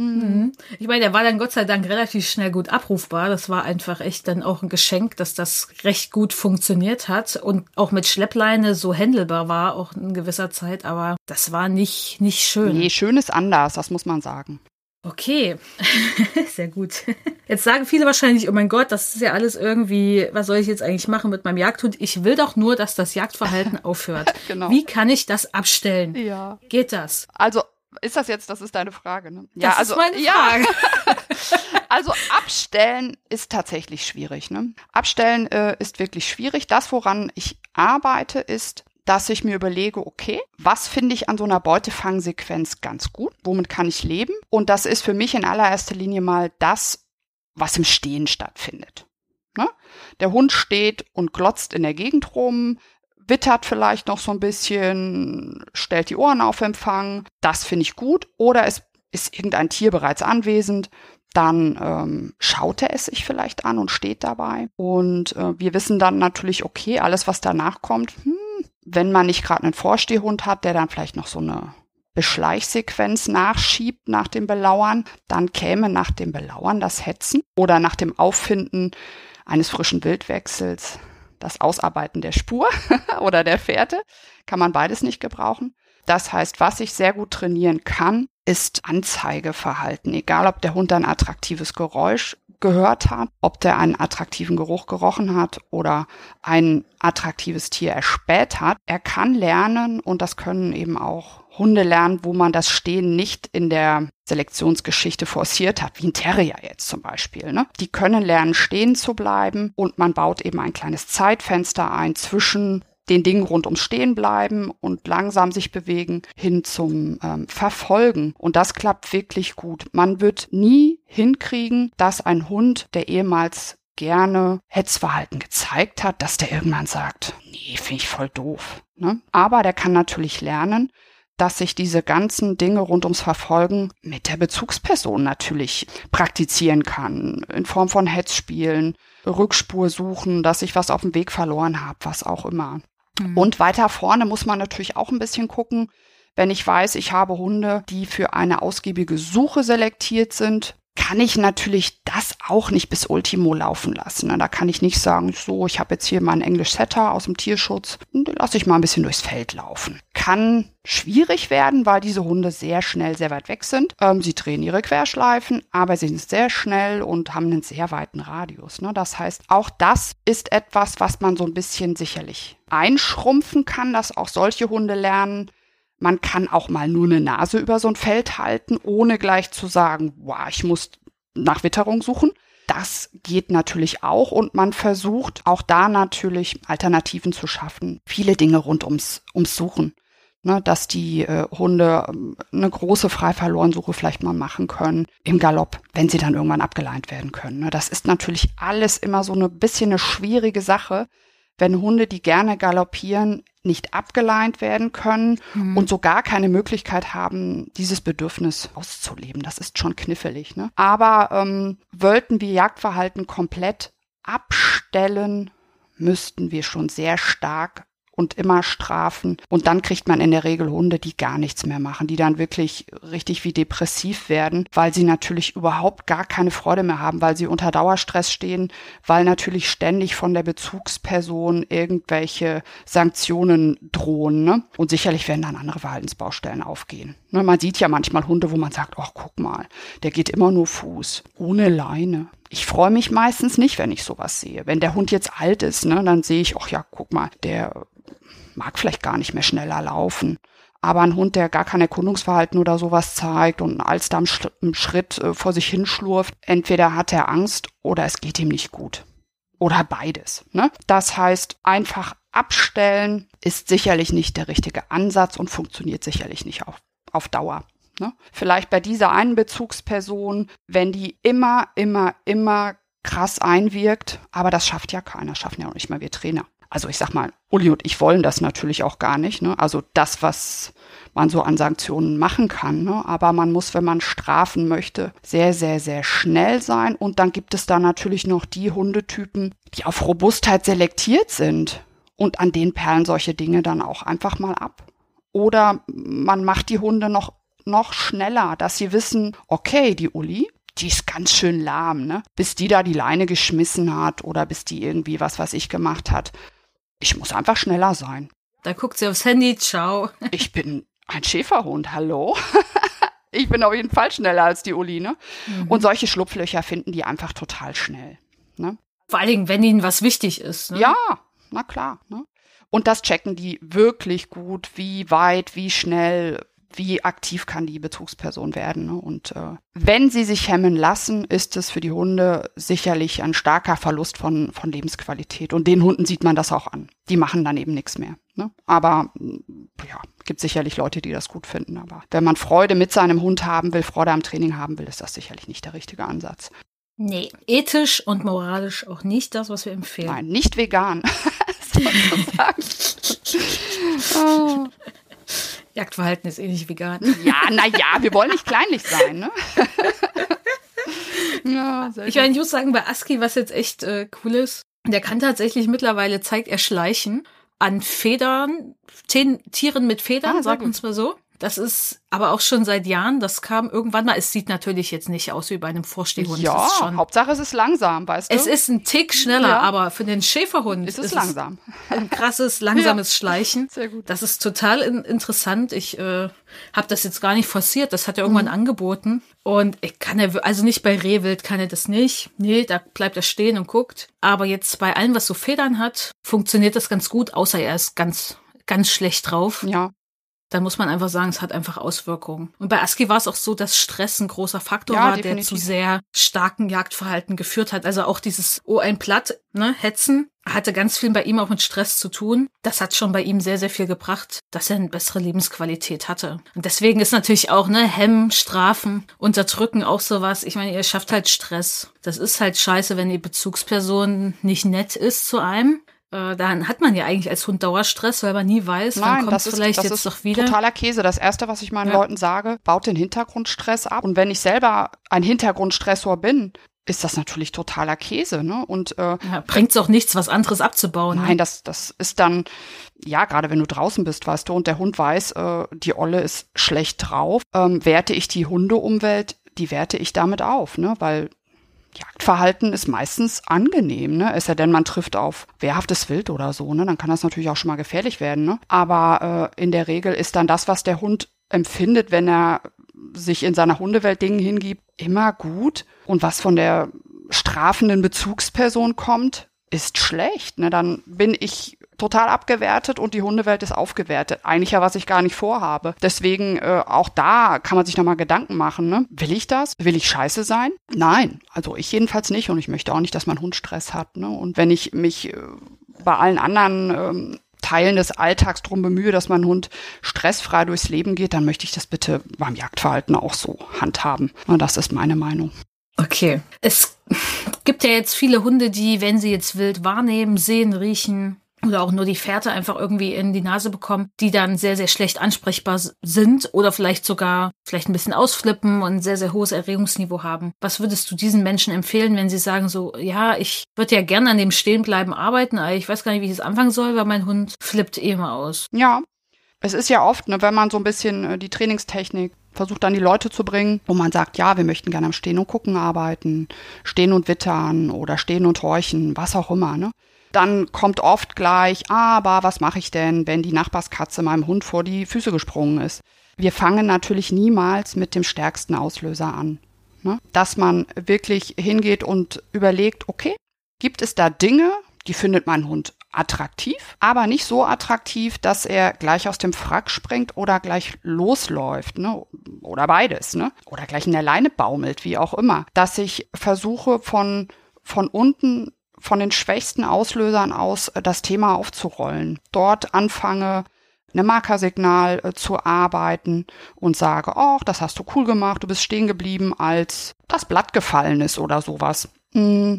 Speaker 1: Mhm. Ich meine, der war dann Gott sei Dank relativ schnell gut abrufbar. Das war einfach echt dann auch ein Geschenk, dass das recht gut funktioniert hat und auch mit Schleppleine so händelbar war, auch in gewisser Zeit. Aber das war nicht, nicht schön.
Speaker 2: Nee, schön ist anders, das muss man sagen.
Speaker 1: Okay, sehr gut. Jetzt sagen viele wahrscheinlich, oh mein Gott, das ist ja alles irgendwie, was soll ich jetzt eigentlich machen mit meinem Jagdhund? Ich will doch nur, dass das Jagdverhalten aufhört.
Speaker 2: Genau.
Speaker 1: Wie kann ich das abstellen?
Speaker 2: Ja.
Speaker 1: Geht das?
Speaker 2: Also, ist das jetzt, das ist deine Frage, ne?
Speaker 1: Das
Speaker 2: ja, also,
Speaker 1: ist meine
Speaker 2: ja,
Speaker 1: Frage.
Speaker 2: Also abstellen ist tatsächlich schwierig. Ne? Abstellen äh, ist wirklich schwierig. Das, woran ich arbeite, ist, dass ich mir überlege, okay, was finde ich an so einer Beutefangsequenz ganz gut? Womit kann ich leben? Und das ist für mich in allererster Linie mal das, was im Stehen stattfindet. Ne? Der Hund steht und glotzt in der Gegend rum, wittert vielleicht noch so ein bisschen, stellt die Ohren auf Empfang. Das finde ich gut. Oder es ist irgendein Tier bereits anwesend, dann ähm, schaut er es sich vielleicht an und steht dabei. Und äh, wir wissen dann natürlich, okay, alles, was danach kommt, hm, wenn man nicht gerade einen Vorstehhund hat, der dann vielleicht noch so eine Beschleichsequenz nachschiebt nach dem Belauern, dann käme nach dem Belauern das Hetzen oder nach dem Auffinden eines frischen Wildwechsels das Ausarbeiten der Spur oder der Fährte. Kann man beides nicht gebrauchen. Das heißt, was ich sehr gut trainieren kann, ist Anzeigeverhalten. Egal, ob der Hund ein attraktives Geräusch gehört hat, ob der einen attraktiven Geruch gerochen hat oder ein attraktives Tier erspäht hat. Er kann lernen und das können eben auch Hunde lernen, wo man das Stehen nicht in der Selektionsgeschichte forciert hat, wie ein Terrier jetzt zum Beispiel. Ne? Die können lernen, stehen zu bleiben und man baut eben ein kleines Zeitfenster ein zwischen den Dingen rund ums Stehen bleiben und langsam sich bewegen hin zum ähm, Verfolgen. Und das klappt wirklich gut. Man wird nie hinkriegen, dass ein Hund, der ehemals gerne Hetzverhalten gezeigt hat, dass der irgendwann sagt, nee, finde ich voll doof. Ne? Aber der kann natürlich lernen, dass sich diese ganzen Dinge rund ums Verfolgen mit der Bezugsperson natürlich praktizieren kann. In Form von Hetzspielen, Rückspur suchen, dass ich was auf dem Weg verloren habe, was auch immer. Mhm. Und weiter vorne muss man natürlich auch ein bisschen gucken, wenn ich weiß, ich habe Hunde, die für eine ausgiebige Suche selektiert sind, kann ich natürlich das auch nicht bis Ultimo laufen lassen. Da kann ich nicht sagen, so, ich habe jetzt hier meinen English Setter aus dem Tierschutz, den lasse ich mal ein bisschen durchs Feld laufen. Kann schwierig werden, weil diese Hunde sehr schnell sehr weit weg sind. Ähm, sie drehen ihre Querschleifen, aber sie sind sehr schnell und haben einen sehr weiten Radius. Ne? Das heißt, auch das ist etwas, was man so ein bisschen sicherlich einschrumpfen kann, dass auch solche Hunde lernen, man kann auch mal nur eine Nase über so ein Feld halten, ohne gleich zu sagen, wow, ich muss nach Witterung suchen. Das geht natürlich auch und man versucht auch da natürlich Alternativen zu schaffen. Viele Dinge rund ums, ums Suchen. Ne, dass die äh, Hunde ähm, eine große Freiverlorensuche vielleicht mal machen können im Galopp, wenn sie dann irgendwann abgeleint werden können. Ne, das ist natürlich alles immer so eine bisschen eine schwierige Sache, wenn Hunde, die gerne galoppieren, nicht abgeleint werden können mhm. und so gar keine Möglichkeit haben, dieses Bedürfnis auszuleben. Das ist schon knifflig. Ne? Aber ähm, wollten wir Jagdverhalten komplett abstellen, müssten wir schon sehr stark und immer strafen. Und dann kriegt man in der Regel Hunde, die gar nichts mehr machen, die dann wirklich richtig wie depressiv werden, weil sie natürlich überhaupt gar keine Freude mehr haben, weil sie unter Dauerstress stehen, weil natürlich ständig von der Bezugsperson irgendwelche Sanktionen drohen. Ne? Und sicherlich werden dann andere Verhaltensbaustellen aufgehen. Ne? Man sieht ja manchmal Hunde, wo man sagt, ach guck mal, der geht immer nur Fuß, ohne Leine. Ich freue mich meistens nicht, wenn ich sowas sehe. Wenn der Hund jetzt alt ist, ne, dann sehe ich, ach ja, guck mal, der mag vielleicht gar nicht mehr schneller laufen. Aber ein Hund, der gar kein Erkundungsverhalten oder sowas zeigt und als da im Schritt äh, vor sich hinschlurft, entweder hat er Angst oder es geht ihm nicht gut. Oder beides. Ne? Das heißt, einfach abstellen ist sicherlich nicht der richtige Ansatz und funktioniert sicherlich nicht auf, auf Dauer. Ne? Vielleicht bei dieser einen Bezugsperson, wenn die immer, immer, immer krass einwirkt, aber das schafft ja keiner, schaffen ja auch nicht mal wir Trainer also ich sag mal, Uli und ich wollen das natürlich auch gar nicht. Ne? Also das, was man so an Sanktionen machen kann. Ne? Aber man muss, wenn man strafen möchte, sehr, sehr, sehr schnell sein. Und dann gibt es da natürlich noch die Hundetypen, die auf Robustheit selektiert sind. Und an denen perlen solche Dinge dann auch einfach mal ab. Oder man macht die Hunde noch, noch schneller, dass sie wissen, okay, die Uli, die ist ganz schön lahm, ne? Bis die da die Leine geschmissen hat oder bis die irgendwie was, was ich gemacht hat ich muss einfach schneller sein.
Speaker 1: Da guckt sie aufs Handy, ciao.
Speaker 2: Ich bin ein Schäferhund, hallo. ich bin auf jeden Fall schneller als die Uli, ne? Mhm. Und solche Schlupflöcher finden die einfach total schnell. Ne?
Speaker 1: Vor allen Dingen, wenn ihnen was wichtig ist. Ne?
Speaker 2: Ja, na klar. Ne? Und das checken die wirklich gut, wie weit, wie schnell wie aktiv kann die Bezugsperson werden. Ne? Und äh, wenn sie sich hemmen lassen, ist es für die Hunde sicherlich ein starker Verlust von, von Lebensqualität. Und den Hunden sieht man das auch an. Die machen dann eben nichts mehr. Ne? Aber ja, gibt sicherlich Leute, die das gut finden. Aber wenn man Freude mit seinem Hund haben will, Freude am Training haben will, ist das sicherlich nicht der richtige Ansatz.
Speaker 1: Nee, ethisch und moralisch auch nicht das, was wir empfehlen.
Speaker 2: Nein, nicht vegan. sozusagen.
Speaker 1: oh. Jagdverhalten ist eh nicht vegan.
Speaker 2: Ja, naja, wir wollen nicht kleinlich sein, ne?
Speaker 1: ja, ich, meine, ich muss sagen, bei Aski, was jetzt echt äh, cool ist, der kann tatsächlich mittlerweile, zeigt er Schleichen an Federn, Tieren mit Federn, ah, sagt uns mal so. Das ist aber auch schon seit Jahren. Das kam irgendwann mal. Es sieht natürlich jetzt nicht aus wie bei einem Vorstehhund.
Speaker 2: Ja, schon, Hauptsache es ist langsam, weißt du?
Speaker 1: Es ist ein Tick schneller, ja. aber für den Schäferhund
Speaker 2: ist es ist langsam.
Speaker 1: Es ein krasses, langsames ja. Schleichen. Sehr gut. Das ist total in interessant. Ich äh, habe das jetzt gar nicht forciert. Das hat er irgendwann mhm. angeboten. Und ich kann er, also nicht bei Rehwild kann er das nicht. Nee, da bleibt er stehen und guckt. Aber jetzt bei allem, was so Federn hat, funktioniert das ganz gut, außer er ist ganz ganz schlecht drauf.
Speaker 2: Ja
Speaker 1: dann muss man einfach sagen, es hat einfach Auswirkungen. Und bei Aski war es auch so, dass Stress ein großer Faktor ja, war, definitiv. der zu sehr starken Jagdverhalten geführt hat. Also auch dieses Oh, ein Platt, ne, Hetzen, hatte ganz viel bei ihm auch mit Stress zu tun. Das hat schon bei ihm sehr, sehr viel gebracht, dass er eine bessere Lebensqualität hatte. Und deswegen ist natürlich auch, ne, Hemmen, Strafen, Unterdrücken auch sowas. Ich meine, ihr schafft halt Stress. Das ist halt scheiße, wenn die Bezugsperson nicht nett ist zu einem äh, dann hat man ja eigentlich als Hund Dauerstress, weil man nie weiß, Nein, wann kommt es vielleicht ist, jetzt doch wieder.
Speaker 2: Totaler Käse. Das erste, was ich meinen ja. Leuten sage, baut den Hintergrundstress ab. Und wenn ich selber ein Hintergrundstressor bin, ist das natürlich totaler Käse. Ne? Und äh,
Speaker 1: ja, bringt es auch nichts, was anderes abzubauen.
Speaker 2: Ne? Nein, das, das ist dann, ja, gerade wenn du draußen bist, weißt du, und der Hund weiß, äh, die Olle ist schlecht drauf, ähm, werte ich die Hundeumwelt, die werte ich damit auf, ne? Weil Jagdverhalten ist meistens angenehm, ne? Es sei denn, man trifft auf wehrhaftes Wild oder so, ne? Dann kann das natürlich auch schon mal gefährlich werden, ne? Aber äh, in der Regel ist dann das, was der Hund empfindet, wenn er sich in seiner Hundewelt Dingen hingibt, immer gut. Und was von der strafenden Bezugsperson kommt, ist schlecht. Ne? Dann bin ich total abgewertet und die Hundewelt ist aufgewertet. Eigentlich ja, was ich gar nicht vorhabe. Deswegen äh, auch da kann man sich nochmal Gedanken machen. Ne? Will ich das? Will ich scheiße sein? Nein, also ich jedenfalls nicht und ich möchte auch nicht, dass mein Hund Stress hat. Ne? Und wenn ich mich äh, bei allen anderen ähm, Teilen des Alltags drum bemühe, dass mein Hund stressfrei durchs Leben geht, dann möchte ich das bitte beim Jagdverhalten auch so handhaben. Und das ist meine Meinung.
Speaker 1: Okay. Es gibt ja jetzt viele Hunde, die, wenn sie jetzt wild wahrnehmen, sehen, riechen, oder auch nur die Fährte einfach irgendwie in die Nase bekommen, die dann sehr, sehr schlecht ansprechbar sind oder vielleicht sogar vielleicht ein bisschen ausflippen und ein sehr, sehr hohes Erregungsniveau haben. Was würdest du diesen Menschen empfehlen, wenn sie sagen so, ja, ich würde ja gerne an dem Stehenbleiben arbeiten, aber ich weiß gar nicht, wie ich es anfangen soll, weil mein Hund flippt eh mal aus.
Speaker 2: Ja, es ist ja oft, ne, wenn man so ein bisschen äh, die Trainingstechnik versucht dann die Leute zu bringen, wo man sagt, ja, wir möchten gerne am Stehen und Gucken arbeiten, Stehen und Wittern oder Stehen und Horchen, was auch immer, ne? Dann kommt oft gleich, aber was mache ich denn, wenn die Nachbarskatze meinem Hund vor die Füße gesprungen ist? Wir fangen natürlich niemals mit dem stärksten Auslöser an. Ne? Dass man wirklich hingeht und überlegt, okay, gibt es da Dinge, die findet mein Hund attraktiv, aber nicht so attraktiv, dass er gleich aus dem Frack springt oder gleich losläuft, ne? Oder beides, ne? Oder gleich in der Leine baumelt, wie auch immer. Dass ich versuche von, von unten von den schwächsten Auslösern aus äh, das Thema aufzurollen. Dort anfange, eine Markersignal äh, zu arbeiten und sage, oh, das hast du cool gemacht, du bist stehen geblieben, als das Blatt gefallen ist oder sowas. Mm,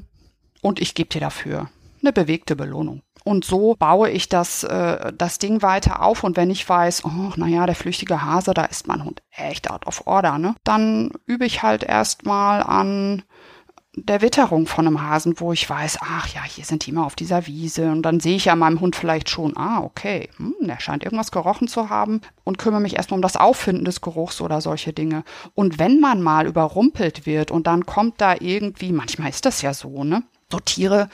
Speaker 2: und ich gebe dir dafür eine bewegte Belohnung. Und so baue ich das, äh, das Ding weiter auf. Und wenn ich weiß, oh, naja, der flüchtige Hase, da ist mein Hund echt out of order, ne? Dann übe ich halt erstmal an der Witterung von einem Hasen, wo ich weiß, ach ja, hier sind die immer auf dieser Wiese und dann sehe ich ja meinem Hund vielleicht schon, ah, okay, hm, der scheint irgendwas gerochen zu haben und kümmere mich erstmal um das Auffinden des Geruchs oder solche Dinge. Und wenn man mal überrumpelt wird und dann kommt da irgendwie, manchmal ist das ja so, ne? So Tiere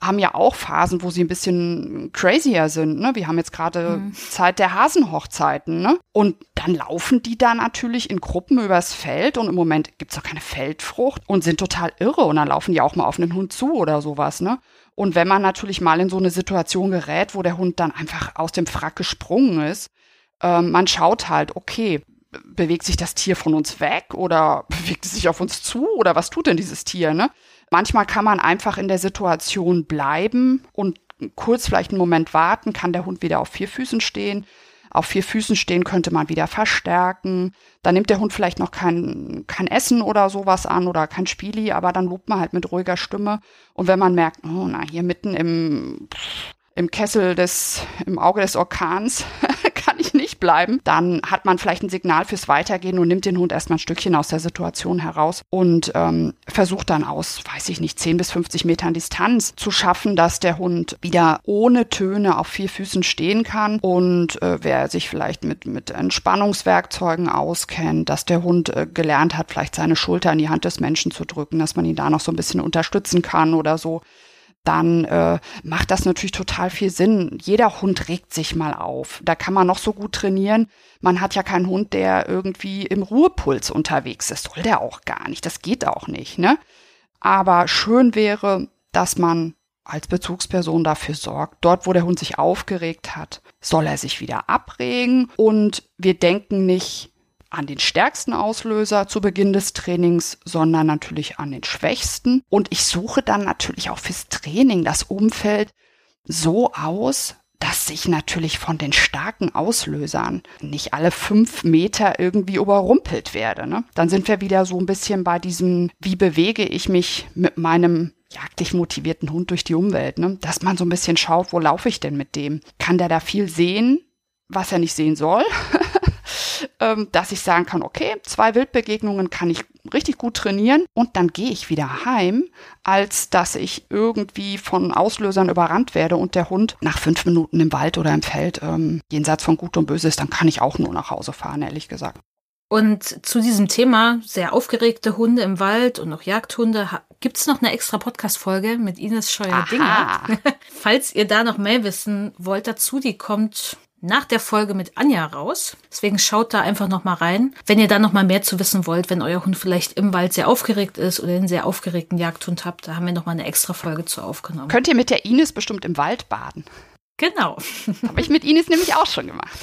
Speaker 2: haben ja auch Phasen, wo sie ein bisschen crazier sind. Ne? Wir haben jetzt gerade mhm. Zeit der Hasenhochzeiten. Ne? Und dann laufen die da natürlich in Gruppen übers Feld und im Moment gibt's doch keine Feldfrucht und sind total irre. Und dann laufen die auch mal auf einen Hund zu oder sowas. Ne? Und wenn man natürlich mal in so eine Situation gerät, wo der Hund dann einfach aus dem Frack gesprungen ist, äh, man schaut halt, okay, bewegt sich das Tier von uns weg oder bewegt es sich auf uns zu oder was tut denn dieses Tier, ne? Manchmal kann man einfach in der Situation bleiben und kurz vielleicht einen Moment warten, kann der Hund wieder auf vier Füßen stehen. Auf vier Füßen stehen könnte man wieder verstärken. Dann nimmt der Hund vielleicht noch kein, kein Essen oder sowas an oder kein Spieli, aber dann lobt man halt mit ruhiger Stimme. Und wenn man merkt, oh, na, hier mitten im, im Kessel des, im Auge des Orkans ich nicht bleiben, dann hat man vielleicht ein Signal fürs Weitergehen und nimmt den Hund erstmal ein Stückchen aus der Situation heraus und ähm, versucht dann aus, weiß ich nicht, 10 bis 50 Metern Distanz zu schaffen, dass der Hund wieder ohne Töne auf vier Füßen stehen kann und äh, wer sich vielleicht mit, mit Entspannungswerkzeugen auskennt, dass der Hund äh, gelernt hat, vielleicht seine Schulter in die Hand des Menschen zu drücken, dass man ihn da noch so ein bisschen unterstützen kann oder so dann äh, macht das natürlich total viel Sinn. Jeder Hund regt sich mal auf. Da kann man noch so gut trainieren. Man hat ja keinen Hund, der irgendwie im Ruhepuls unterwegs ist. Soll der auch gar nicht. Das geht auch nicht, ne? Aber schön wäre, dass man als Bezugsperson dafür sorgt. Dort, wo der Hund sich aufgeregt hat, soll er sich wieder abregen und wir denken nicht an den stärksten Auslöser zu Beginn des Trainings, sondern natürlich an den schwächsten. Und ich suche dann natürlich auch fürs Training das Umfeld so aus, dass ich natürlich von den starken Auslösern nicht alle fünf Meter irgendwie überrumpelt werde. Ne? Dann sind wir wieder so ein bisschen bei diesem, wie bewege ich mich mit meinem jagdlich motivierten Hund durch die Umwelt, ne? dass man so ein bisschen schaut, wo laufe ich denn mit dem? Kann der da viel sehen, was er nicht sehen soll? ähm, dass ich sagen kann, okay, zwei Wildbegegnungen kann ich richtig gut trainieren und dann gehe ich wieder heim, als dass ich irgendwie von Auslösern überrannt werde und der Hund nach fünf Minuten im Wald oder im Feld ähm, jenseits von Gut und Böse ist, dann kann ich auch nur nach Hause fahren, ehrlich gesagt.
Speaker 1: Und zu diesem Thema sehr aufgeregte Hunde im Wald und auch Jagdhunde gibt's noch eine extra Podcast-Folge mit Ines Scheuer-Dinger. Falls ihr da noch mehr wissen wollt dazu, die kommt nach der Folge mit Anja raus. Deswegen schaut da einfach noch mal rein, wenn ihr da noch mal mehr zu wissen wollt, wenn euer Hund vielleicht im Wald sehr aufgeregt ist oder einen sehr aufgeregten Jagdhund habt, da haben wir noch mal eine extra Folge zu aufgenommen.
Speaker 2: Könnt ihr mit der Ines bestimmt im Wald baden?
Speaker 1: Genau.
Speaker 2: Habe ich mit Ines nämlich auch schon gemacht.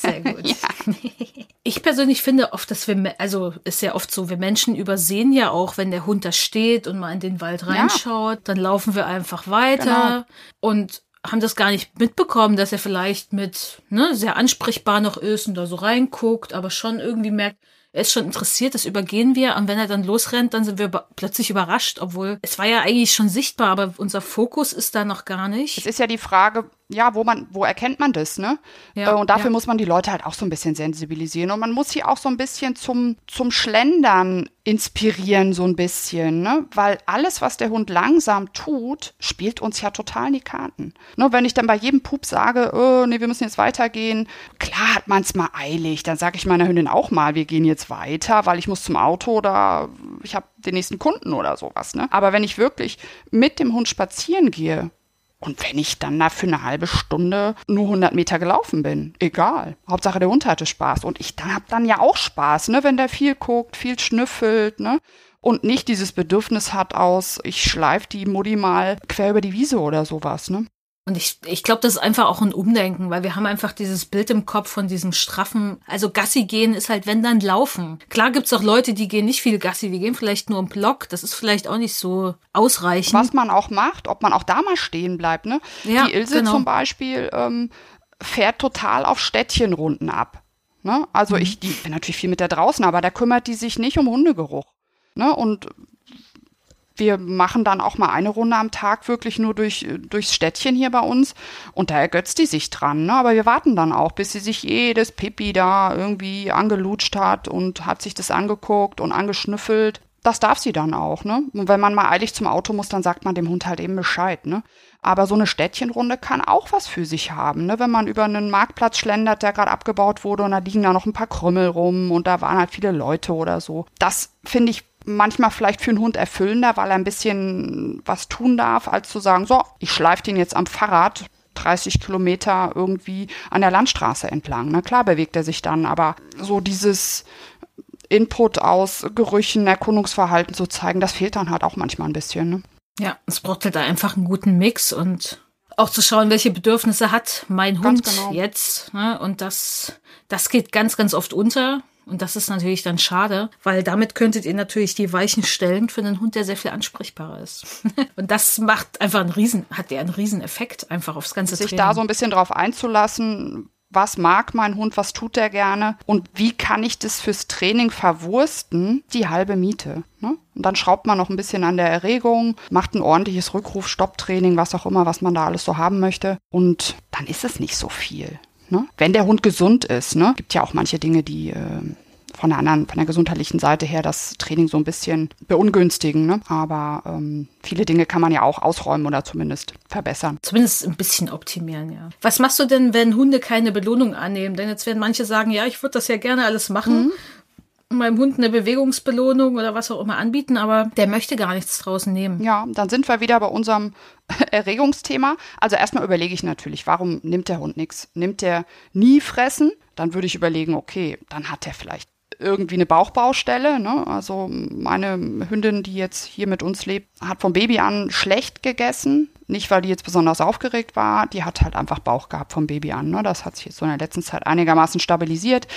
Speaker 1: Sehr gut. ja. Ich persönlich finde oft, dass wir, also ist ja oft so, wir Menschen übersehen ja auch, wenn der Hund da steht und mal in den Wald reinschaut, ja. dann laufen wir einfach weiter genau. und haben das gar nicht mitbekommen, dass er vielleicht mit ne, sehr ansprechbar noch ist und da so reinguckt, aber schon irgendwie merkt, er ist schon interessiert, das übergehen wir. Und wenn er dann losrennt, dann sind wir plötzlich überrascht, obwohl es war ja eigentlich schon sichtbar, aber unser Fokus ist da noch gar nicht.
Speaker 2: Es ist ja die Frage, ja, wo man, wo erkennt man das, ne? Ja, äh, und dafür ja. muss man die Leute halt auch so ein bisschen sensibilisieren. Und man muss sie auch so ein bisschen zum, zum Schlendern inspirieren, so ein bisschen, ne? Weil alles, was der Hund langsam tut, spielt uns ja total in die Karten. Ne? Wenn ich dann bei jedem Pup sage, oh, nee, wir müssen jetzt weitergehen, klar hat man es mal eilig. Dann sage ich meiner Hündin auch mal, wir gehen jetzt weiter, weil ich muss zum Auto oder ich habe den nächsten Kunden oder sowas, ne? Aber wenn ich wirklich mit dem Hund spazieren gehe, und wenn ich dann da für eine halbe Stunde nur 100 Meter gelaufen bin, egal. Hauptsache der Hund hatte Spaß. Und ich hab dann ja auch Spaß, ne, wenn der viel guckt, viel schnüffelt, ne. Und nicht dieses Bedürfnis hat aus, ich schleif die Mutti mal quer über die Wiese oder sowas, ne.
Speaker 1: Und ich, ich glaube, das ist einfach auch ein Umdenken, weil wir haben einfach dieses Bild im Kopf von diesem straffen, also Gassi gehen ist halt, wenn dann laufen. Klar gibt's auch Leute, die gehen nicht viel Gassi, die gehen vielleicht nur im Block. Das ist vielleicht auch nicht so ausreichend.
Speaker 2: Was man auch macht, ob man auch da mal stehen bleibt, ne? Ja, die Ilse genau. zum Beispiel ähm, fährt total auf Städtchenrunden ab. Ne? Also mhm. ich, die bin natürlich viel mit der draußen, aber da kümmert die sich nicht um Hundegeruch. Ne? Und wir machen dann auch mal eine Runde am Tag wirklich nur durch, durchs Städtchen hier bei uns und da ergötzt die sich dran. Ne? Aber wir warten dann auch, bis sie sich jedes Pipi da irgendwie angelutscht hat und hat sich das angeguckt und angeschnüffelt. Das darf sie dann auch, ne? Und wenn man mal eilig zum Auto muss, dann sagt man dem Hund halt eben Bescheid, ne? Aber so eine Städtchenrunde kann auch was für sich haben, ne? Wenn man über einen Marktplatz schlendert, der gerade abgebaut wurde und da liegen da noch ein paar Krümmel rum und da waren halt viele Leute oder so. Das finde ich manchmal vielleicht für einen Hund erfüllender, weil er ein bisschen was tun darf, als zu sagen, so, ich schleife den jetzt am Fahrrad 30 Kilometer irgendwie an der Landstraße entlang. Na klar bewegt er sich dann, aber so dieses Input aus Gerüchen, Erkundungsverhalten zu zeigen, das fehlt dann halt auch manchmal ein bisschen. Ne?
Speaker 1: Ja, es braucht halt einfach einen guten Mix und auch zu schauen, welche Bedürfnisse hat mein Hund genau. jetzt. Ne? Und das, das geht ganz, ganz oft unter. Und das ist natürlich dann schade, weil damit könntet ihr natürlich die Weichen stellen für einen Hund, der sehr viel ansprechbarer ist. und das macht einfach einen riesen, hat der einen riesen Effekt einfach aufs ganze
Speaker 2: Sich Training. da so ein bisschen drauf einzulassen, was mag mein Hund, was tut er gerne und wie kann ich das fürs Training verwursten, die halbe Miete. Ne? Und dann schraubt man noch ein bisschen an der Erregung, macht ein ordentliches Rückruf, Stopptraining, was auch immer, was man da alles so haben möchte. Und dann ist es nicht so viel. Ne? Wenn der Hund gesund ist, ne? gibt ja auch manche Dinge, die äh, von der anderen, von der gesundheitlichen Seite her das Training so ein bisschen beungünstigen. Ne? Aber ähm, viele Dinge kann man ja auch ausräumen oder zumindest verbessern.
Speaker 1: Zumindest ein bisschen optimieren, ja. Was machst du denn, wenn Hunde keine Belohnung annehmen? Denn jetzt werden manche sagen, ja, ich würde das ja gerne alles machen. Mhm meinem Hund eine Bewegungsbelohnung oder was auch immer anbieten, aber der möchte gar nichts draußen nehmen.
Speaker 2: Ja, dann sind wir wieder bei unserem Erregungsthema. Also erstmal überlege ich natürlich, warum nimmt der Hund nichts? Nimmt der nie fressen? Dann würde ich überlegen, okay, dann hat er vielleicht irgendwie eine Bauchbaustelle. Ne? Also meine Hündin, die jetzt hier mit uns lebt, hat vom Baby an schlecht gegessen. Nicht, weil die jetzt besonders aufgeregt war, die hat halt einfach Bauch gehabt vom Baby an. Ne? Das hat sich jetzt so in der letzten Zeit einigermaßen stabilisiert.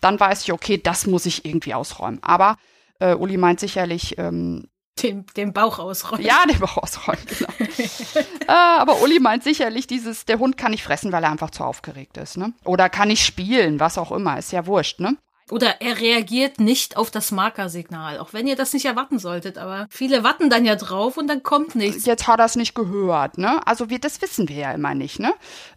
Speaker 2: Dann weiß ich, okay, das muss ich irgendwie ausräumen. Aber äh, Uli meint sicherlich, ähm,
Speaker 1: den, den Bauch ausräumen.
Speaker 2: Ja, den Bauch ausräumen, genau. äh, aber Uli meint sicherlich dieses, der Hund kann nicht fressen, weil er einfach zu aufgeregt ist, ne? Oder kann nicht spielen, was auch immer, ist ja wurscht, ne?
Speaker 1: Oder er reagiert nicht auf das Markersignal, auch wenn ihr das nicht erwarten solltet. Aber viele warten dann ja drauf und dann kommt nichts.
Speaker 2: Jetzt hat er es nicht gehört, ne? Also wir, das wissen wir ja immer nicht, ne?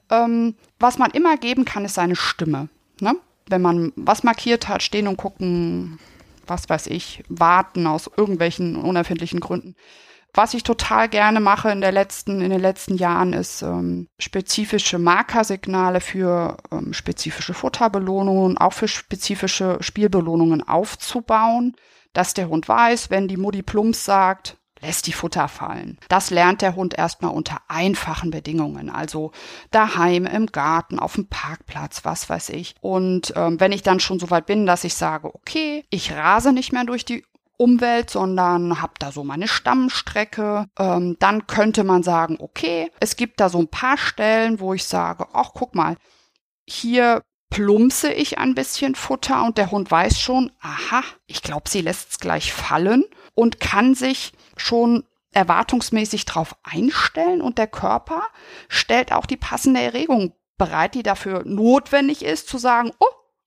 Speaker 2: Ähm, was man immer geben kann, ist seine Stimme, ne? wenn man was markiert hat, stehen und gucken, was weiß ich, warten aus irgendwelchen unerfindlichen Gründen. Was ich total gerne mache in, der letzten, in den letzten Jahren ist ähm, spezifische Markersignale für ähm, spezifische Futterbelohnungen, auch für spezifische Spielbelohnungen aufzubauen, dass der Hund weiß, wenn die Mutti Plumps sagt, lässt die Futter fallen. Das lernt der Hund erstmal unter einfachen Bedingungen, also daheim, im Garten, auf dem Parkplatz, was weiß ich. Und ähm, wenn ich dann schon so weit bin, dass ich sage, okay, ich rase nicht mehr durch die Umwelt, sondern habe da so meine Stammstrecke. Ähm, dann könnte man sagen, okay, es gibt da so ein paar Stellen, wo ich sage, ach, guck mal, hier plumpse ich ein bisschen Futter und der Hund weiß schon, aha, ich glaube, sie lässt es gleich fallen und kann sich schon erwartungsmäßig drauf einstellen und der Körper stellt auch die passende Erregung bereit, die dafür notwendig ist, zu sagen, oh,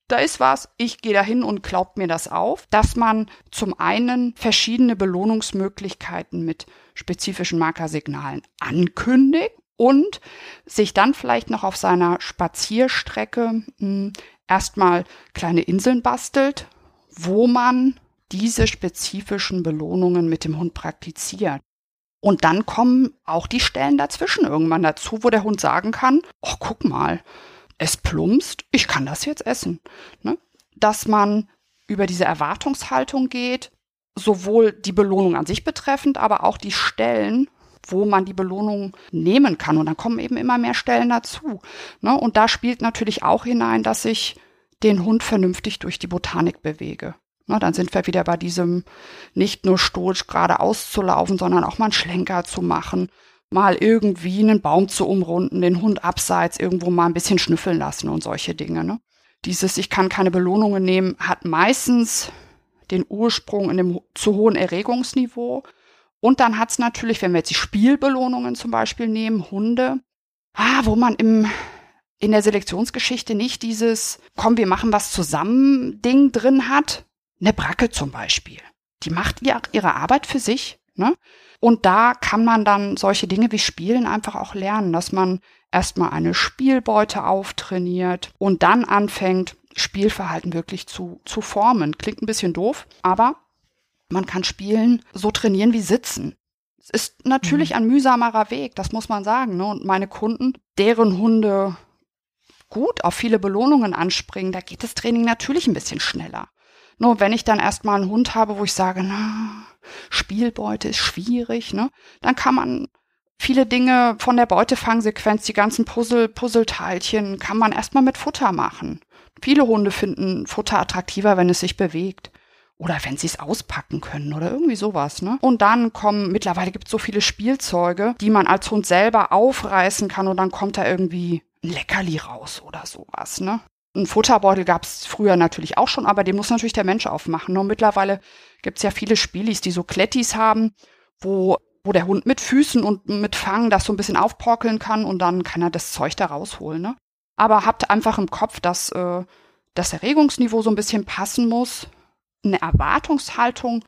Speaker 2: da ist was, ich gehe dahin und glaubt mir das auf, dass man zum einen verschiedene Belohnungsmöglichkeiten mit spezifischen Markersignalen ankündigt und sich dann vielleicht noch auf seiner Spazierstrecke hm, erstmal kleine Inseln bastelt, wo man diese spezifischen Belohnungen mit dem Hund praktiziert. Und dann kommen auch die Stellen dazwischen irgendwann dazu, wo der Hund sagen kann, oh, guck mal, es plumpst, ich kann das jetzt essen. Ne? Dass man über diese Erwartungshaltung geht, sowohl die Belohnung an sich betreffend, aber auch die Stellen, wo man die Belohnung nehmen kann. Und dann kommen eben immer mehr Stellen dazu. Ne? Und da spielt natürlich auch hinein, dass ich den Hund vernünftig durch die Botanik bewege. Ne? Dann sind wir wieder bei diesem nicht nur stoisch geradeaus zu laufen, sondern auch mal einen Schlenker zu machen, mal irgendwie einen Baum zu umrunden, den Hund abseits irgendwo mal ein bisschen schnüffeln lassen und solche Dinge. Ne? Dieses Ich kann keine Belohnungen nehmen hat meistens den Ursprung in dem zu hohen Erregungsniveau. Und dann hat es natürlich, wenn wir jetzt die Spielbelohnungen zum Beispiel nehmen, Hunde, ah, wo man im, in der Selektionsgeschichte nicht dieses Komm, wir machen was zusammen Ding drin hat. Eine Bracke zum Beispiel. Die macht ihre Arbeit für sich. Ne? Und da kann man dann solche Dinge wie Spielen einfach auch lernen, dass man erstmal eine Spielbeute auftrainiert und dann anfängt, Spielverhalten wirklich zu, zu formen. Klingt ein bisschen doof, aber man kann Spielen so trainieren wie Sitzen. Es ist natürlich mhm. ein mühsamerer Weg, das muss man sagen. Ne? Und meine Kunden, deren Hunde gut auf viele Belohnungen anspringen, da geht das Training natürlich ein bisschen schneller. Nur wenn ich dann erstmal einen Hund habe, wo ich sage, na, Spielbeute ist schwierig, ne, dann kann man viele Dinge von der Beutefangsequenz, die ganzen Puzzle, Puzzleteilchen, kann man erstmal mit Futter machen. Viele Hunde finden Futter attraktiver, wenn es sich bewegt. Oder wenn sie es auspacken können oder irgendwie sowas, ne? Und dann kommen, mittlerweile gibt es so viele Spielzeuge, die man als Hund selber aufreißen kann und dann kommt da irgendwie ein Leckerli raus oder sowas, ne? Ein Futterbeutel gab es früher natürlich auch schon, aber den muss natürlich der Mensch aufmachen. Nur mittlerweile gibt es ja viele Spielis, die so Klettis haben, wo, wo der Hund mit Füßen und mit Fangen das so ein bisschen aufporkeln kann und dann kann er das Zeug da rausholen. Ne? Aber habt einfach im Kopf, dass äh, das Erregungsniveau so ein bisschen passen muss, eine Erwartungshaltung,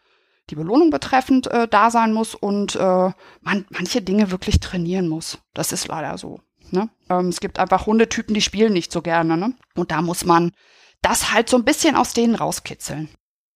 Speaker 2: die Belohnung betreffend äh, da sein muss und äh, man manche Dinge wirklich trainieren muss. Das ist leider so. Ne? Ähm, es gibt einfach Hundetypen, die spielen nicht so gerne. Ne? Und da muss man das halt so ein bisschen aus denen rauskitzeln.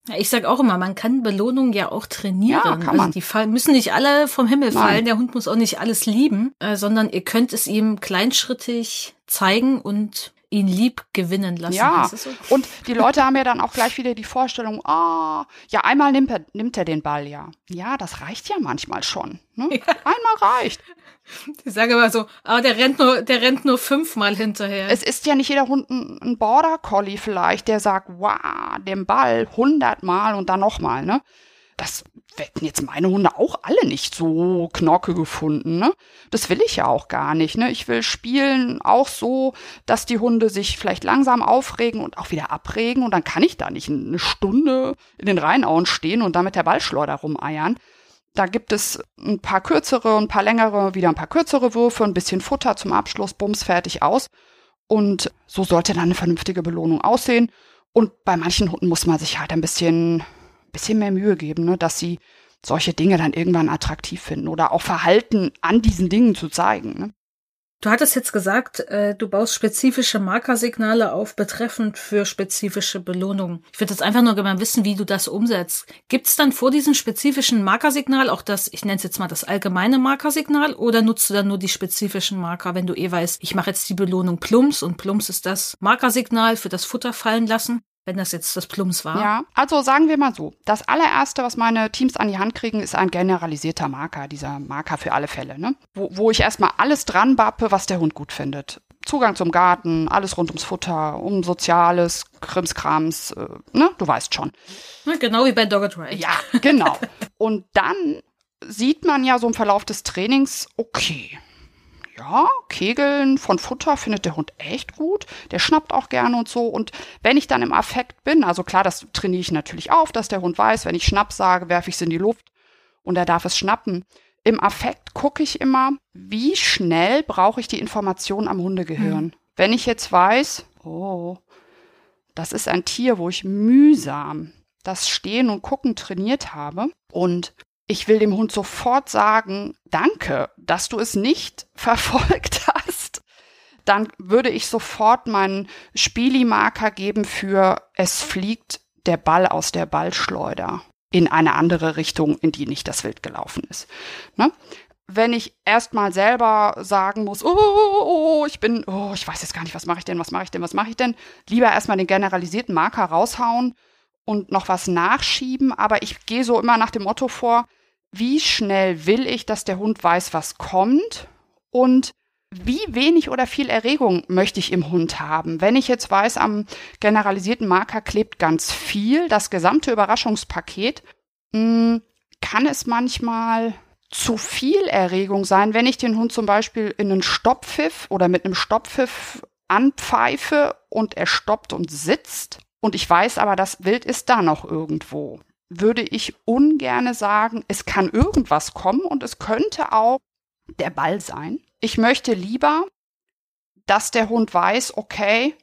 Speaker 1: Ja, ich sag auch immer, man kann Belohnungen ja auch trainieren. Ja,
Speaker 2: kann man.
Speaker 1: Also die fallen, müssen nicht alle vom Himmel Nein. fallen. Der Hund muss auch nicht alles lieben, äh, sondern ihr könnt es ihm kleinschrittig zeigen und ihn lieb gewinnen lassen.
Speaker 2: Ja, so? und die Leute haben ja dann auch gleich wieder die Vorstellung, ah, oh, ja, einmal nimmt er, nimmt er den Ball, ja. Ja, das reicht ja manchmal schon. Ne? Ja. Einmal reicht.
Speaker 1: Ich sage immer so, ah, der rennt nur, der rennt nur fünfmal hinterher.
Speaker 2: Es ist ja nicht jeder Hund ein, Border Collie vielleicht, der sagt, wow, den Ball hundertmal und dann nochmal, ne? Das hätten jetzt meine Hunde auch alle nicht so Knorke gefunden, ne? Das will ich ja auch gar nicht, ne? Ich will spielen auch so, dass die Hunde sich vielleicht langsam aufregen und auch wieder abregen und dann kann ich da nicht eine Stunde in den Rheinauen stehen und da mit der Ballschleuder rumeiern. Da gibt es ein paar kürzere, ein paar längere, wieder ein paar kürzere Würfe, ein bisschen Futter zum Abschluss, bums, fertig aus. Und so sollte dann eine vernünftige Belohnung aussehen. Und bei manchen Hunden muss man sich halt ein bisschen, bisschen mehr Mühe geben, ne, dass sie solche Dinge dann irgendwann attraktiv finden oder auch Verhalten an diesen Dingen zu zeigen. Ne?
Speaker 1: Du hattest jetzt gesagt, äh, du baust spezifische Markersignale auf, betreffend für spezifische Belohnungen. Ich würde jetzt einfach nur gerne wissen, wie du das umsetzt. Gibt es dann vor diesem spezifischen Markersignal auch das, ich nenne es jetzt mal das allgemeine Markersignal, oder nutzt du dann nur die spezifischen Marker, wenn du eh weißt, ich mache jetzt die Belohnung Plumps und Plumps ist das Markersignal für das Futter fallen lassen? Wenn das jetzt das Plums war.
Speaker 2: Ja, also sagen wir mal so, das allererste, was meine Teams an die Hand kriegen, ist ein generalisierter Marker, dieser Marker für alle Fälle, ne? wo, wo ich erstmal alles dran bappe, was der Hund gut findet. Zugang zum Garten, alles rund ums Futter, um Soziales, Krimskrams, äh, ne? Du weißt schon.
Speaker 1: Genau wie bei Dogged Ride.
Speaker 2: Ja, genau. Und dann sieht man ja so im Verlauf des Trainings, okay, ja, Kegeln von Futter findet der Hund echt gut. Der schnappt auch gerne und so. Und wenn ich dann im Affekt bin, also klar, das trainiere ich natürlich auf, dass der Hund weiß, wenn ich Schnapp sage, werfe ich es in die Luft und er darf es schnappen. Im Affekt gucke ich immer, wie schnell brauche ich die Information am Hundegehirn. Mhm. Wenn ich jetzt weiß, oh, das ist ein Tier, wo ich mühsam das Stehen und Gucken trainiert habe und ich will dem Hund sofort sagen, danke, dass du es nicht verfolgt hast. Dann würde ich sofort meinen Spieli-Marker geben für es fliegt der Ball aus der Ballschleuder in eine andere Richtung, in die nicht das Wild gelaufen ist. Ne? Wenn ich erstmal selber sagen muss, oh, oh, oh, ich bin, oh, ich weiß jetzt gar nicht, was mache ich denn, was mache ich denn, was mache ich denn, lieber erstmal den generalisierten Marker raushauen und noch was nachschieben, aber ich gehe so immer nach dem Motto vor, wie schnell will ich, dass der Hund weiß, was kommt? Und wie wenig oder viel Erregung möchte ich im Hund haben? Wenn ich jetzt weiß, am generalisierten Marker klebt ganz viel, das gesamte Überraschungspaket, hm, kann es manchmal zu viel Erregung sein, wenn ich den Hund zum Beispiel in einen Stopppfiff oder mit einem Stopppfiff anpfeife und er stoppt und sitzt? Und ich weiß aber, das Wild ist da noch irgendwo würde ich ungerne sagen, es kann irgendwas kommen und es könnte auch der Ball sein. Ich möchte lieber, dass der Hund weiß, okay,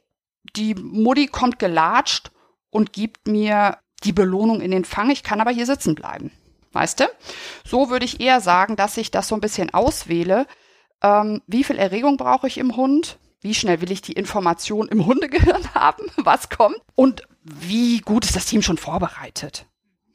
Speaker 2: die Mutti kommt gelatscht und gibt mir die Belohnung in den Fang, ich kann aber hier sitzen bleiben. Weißt du? So würde ich eher sagen, dass ich das so ein bisschen auswähle. Ähm, wie viel Erregung brauche ich im Hund? Wie schnell will ich die Information im Hundegehirn haben? Was kommt? Und wie gut ist das Team schon vorbereitet?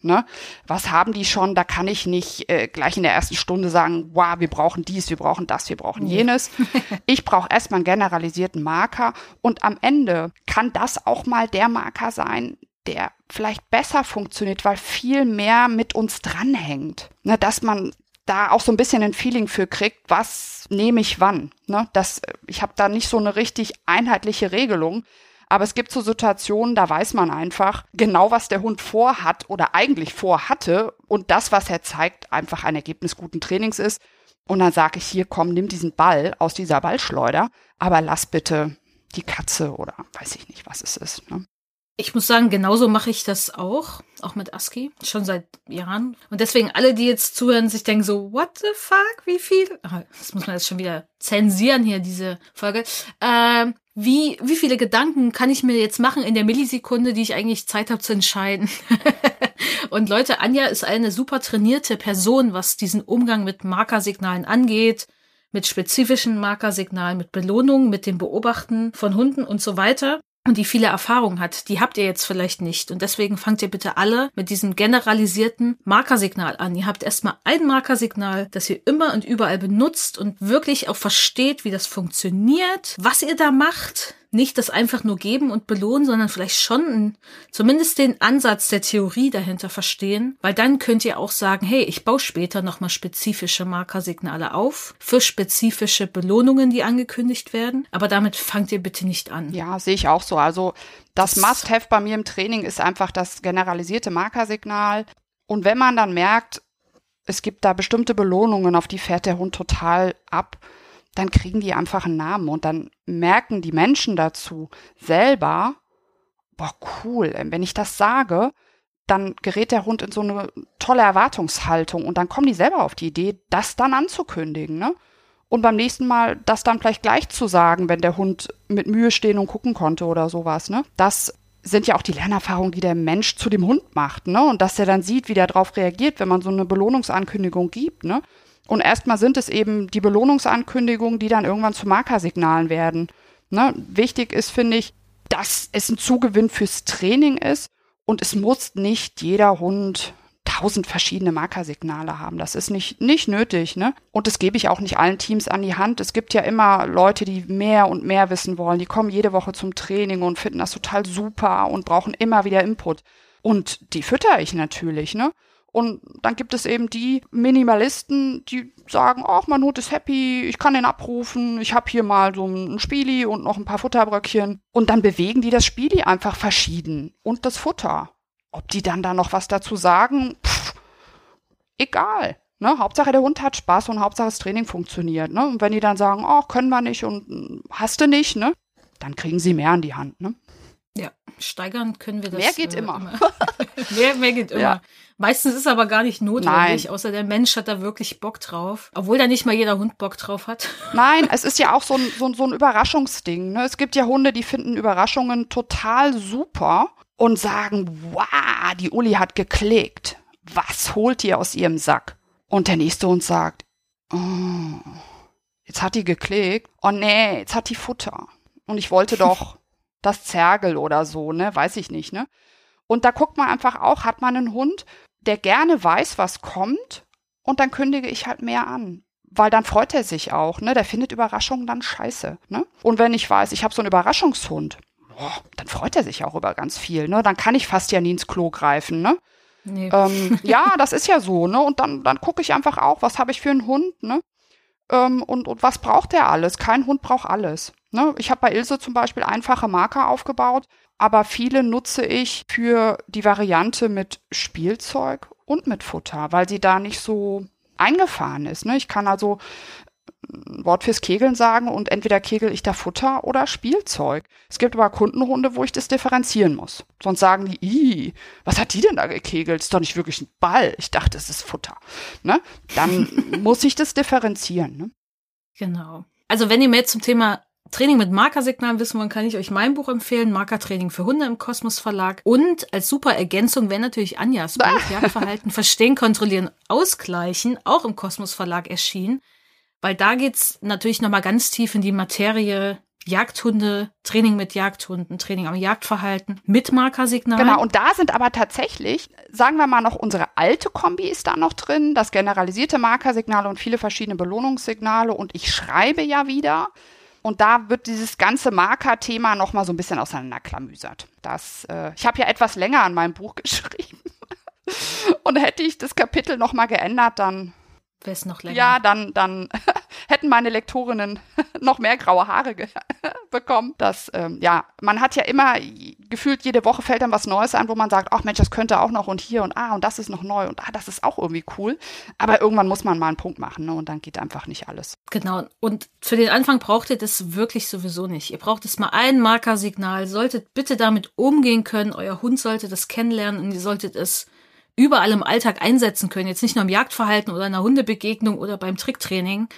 Speaker 2: Ne? Was haben die schon? Da kann ich nicht äh, gleich in der ersten Stunde sagen, wow, wir brauchen dies, wir brauchen das, wir brauchen jenes. ich brauche erstmal einen generalisierten Marker und am Ende kann das auch mal der Marker sein, der vielleicht besser funktioniert, weil viel mehr mit uns dranhängt. Ne? Dass man da auch so ein bisschen ein Feeling für kriegt, was nehme ich wann. Ne? Das, ich habe da nicht so eine richtig einheitliche Regelung. Aber es gibt so Situationen, da weiß man einfach genau, was der Hund vorhat oder eigentlich vorhatte und das, was er zeigt, einfach ein Ergebnis guten Trainings ist. Und dann sage ich hier, komm, nimm diesen Ball aus dieser Ballschleuder, aber lass bitte die Katze oder weiß ich nicht, was es ist. Ne?
Speaker 1: Ich muss sagen, genauso mache ich das auch, auch mit ASCII, schon seit Jahren. Und deswegen alle, die jetzt zuhören, sich denken so, what the fuck, wie viel? Ach, das muss man jetzt schon wieder zensieren hier, diese Folge. Ähm, wie, wie viele Gedanken kann ich mir jetzt machen in der Millisekunde, die ich eigentlich Zeit habe zu entscheiden? und Leute, Anja ist eine super trainierte Person, was diesen Umgang mit Markersignalen angeht, mit spezifischen Markersignalen, mit Belohnungen, mit dem Beobachten von Hunden und so weiter und die viele Erfahrung hat, die habt ihr jetzt vielleicht nicht. Und deswegen fangt ihr bitte alle mit diesem generalisierten Markersignal an. Ihr habt erstmal ein Markersignal, das ihr immer und überall benutzt und wirklich auch versteht, wie das funktioniert, was ihr da macht, nicht das einfach nur geben und belohnen, sondern vielleicht schon zumindest den Ansatz der Theorie dahinter verstehen, weil dann könnt ihr auch sagen, hey, ich baue später nochmal spezifische Markersignale auf für spezifische Belohnungen, die angekündigt werden, aber damit fangt ihr bitte nicht an.
Speaker 2: Ja, sehe ich auch so. Also das, das Must-Have bei mir im Training ist einfach das generalisierte Markersignal. Und wenn man dann merkt, es gibt da bestimmte Belohnungen, auf die fährt der Hund total ab, dann kriegen die einfach einen Namen und dann merken die Menschen dazu selber, boah, cool, wenn ich das sage, dann gerät der Hund in so eine tolle Erwartungshaltung und dann kommen die selber auf die Idee, das dann anzukündigen, ne? Und beim nächsten Mal das dann vielleicht gleich zu sagen, wenn der Hund mit Mühe stehen und gucken konnte oder sowas, ne? Das sind ja auch die Lernerfahrungen, die der Mensch zu dem Hund macht, ne? Und dass der dann sieht, wie der darauf reagiert, wenn man so eine Belohnungsankündigung gibt, ne? Und erstmal sind es eben die Belohnungsankündigungen, die dann irgendwann zu Markersignalen werden. Ne? Wichtig ist, finde ich, dass es ein Zugewinn fürs Training ist und es muss nicht jeder Hund tausend verschiedene Markersignale haben. Das ist nicht, nicht nötig, ne? Und das gebe ich auch nicht allen Teams an die Hand. Es gibt ja immer Leute, die mehr und mehr wissen wollen. Die kommen jede Woche zum Training und finden das total super und brauchen immer wieder Input. Und die fütter ich natürlich, ne? Und dann gibt es eben die Minimalisten, die sagen, ach, mein Hund ist happy, ich kann den abrufen, ich habe hier mal so ein Spieli und noch ein paar Futterbröckchen. Und dann bewegen die das Spieli einfach verschieden und das Futter. Ob die dann da noch was dazu sagen, pff, egal. Ne? Hauptsache der Hund hat Spaß und Hauptsache das Training funktioniert. Ne? Und wenn die dann sagen, oh, können wir nicht und hm, hast du nicht, ne? dann kriegen sie mehr an die Hand. Ne?
Speaker 1: Ja, steigern können wir das.
Speaker 2: Mehr geht äh, immer. immer.
Speaker 1: mehr, mehr geht immer. Ja. Meistens ist aber gar nicht notwendig, Nein. außer der Mensch hat da wirklich Bock drauf. Obwohl da nicht mal jeder Hund Bock drauf hat.
Speaker 2: Nein, es ist ja auch so ein, so, so ein Überraschungsding. Ne? Es gibt ja Hunde, die finden Überraschungen total super und sagen, wow, die Uli hat geklickt. Was holt ihr aus ihrem Sack? Und der nächste Hund sagt, oh, jetzt hat die geklickt. Oh nee, jetzt hat die Futter. Und ich wollte doch das Zergel oder so, ne? Weiß ich nicht, ne? Und da guckt man einfach auch, hat man einen Hund, der gerne weiß, was kommt, und dann kündige ich halt mehr an. Weil dann freut er sich auch, ne? Der findet Überraschungen dann scheiße, ne? Und wenn ich weiß, ich habe so einen Überraschungshund, boah, dann freut er sich auch über ganz viel, ne? Dann kann ich fast ja nie ins Klo greifen, ne? Nee. Ähm, ja, das ist ja so, ne? Und dann, dann gucke ich einfach auch, was habe ich für einen Hund, ne? Ähm, und, und was braucht der alles? Kein Hund braucht alles. Ne? Ich habe bei Ilse zum Beispiel einfache Marker aufgebaut, aber viele nutze ich für die Variante mit Spielzeug und mit Futter, weil sie da nicht so eingefahren ist. Ne? Ich kann also ein Wort fürs Kegeln sagen und entweder kegel ich da Futter oder Spielzeug. Es gibt aber Kundenhunde, wo ich das differenzieren muss. Sonst sagen die, Ih, was hat die denn da gekegelt? Ist doch nicht wirklich ein Ball. Ich dachte, es ist Futter. Ne? Dann muss ich das differenzieren. Ne?
Speaker 1: Genau. Also wenn ihr mehr zum Thema Training mit Markersignalen wissen wollen, kann ich euch mein Buch empfehlen, Markertraining für Hunde im Kosmos Verlag. Und als super Ergänzung wäre natürlich Anjas Buch, Jagdverhalten verstehen, kontrollieren, ausgleichen, auch im Kosmos Verlag erschienen. Weil da geht's natürlich nochmal ganz tief in die Materie Jagdhunde, Training mit Jagdhunden, Training am Jagdverhalten mit Markersignalen.
Speaker 2: Genau, und da sind aber tatsächlich, sagen wir mal noch, unsere alte Kombi ist da noch drin, das generalisierte Markersignale und viele verschiedene Belohnungssignale und ich schreibe ja wieder. Und da wird dieses ganze Marker-Thema nochmal so ein bisschen auseinanderklamüsert. Das, äh, ich habe ja etwas länger an meinem Buch geschrieben. und hätte ich das Kapitel nochmal geändert, dann
Speaker 1: Wäre es noch länger.
Speaker 2: Ja, dann, dann hätten meine Lektorinnen noch mehr graue Haare bekommen. Das, ähm, ja, man hat ja immer gefühlt, jede Woche fällt dann was Neues an, wo man sagt, ach Mensch, das könnte auch noch und hier und ah, und das ist noch neu und ah, das ist auch irgendwie cool. Aber irgendwann muss man mal einen Punkt machen, ne? Und dann geht einfach nicht alles.
Speaker 1: Genau. Und für den Anfang braucht ihr das wirklich sowieso nicht. Ihr braucht es mal ein Markersignal, solltet bitte damit umgehen können. Euer Hund sollte das kennenlernen und ihr solltet es überall im Alltag einsetzen können. Jetzt nicht nur im Jagdverhalten oder einer Hundebegegnung oder beim Tricktraining,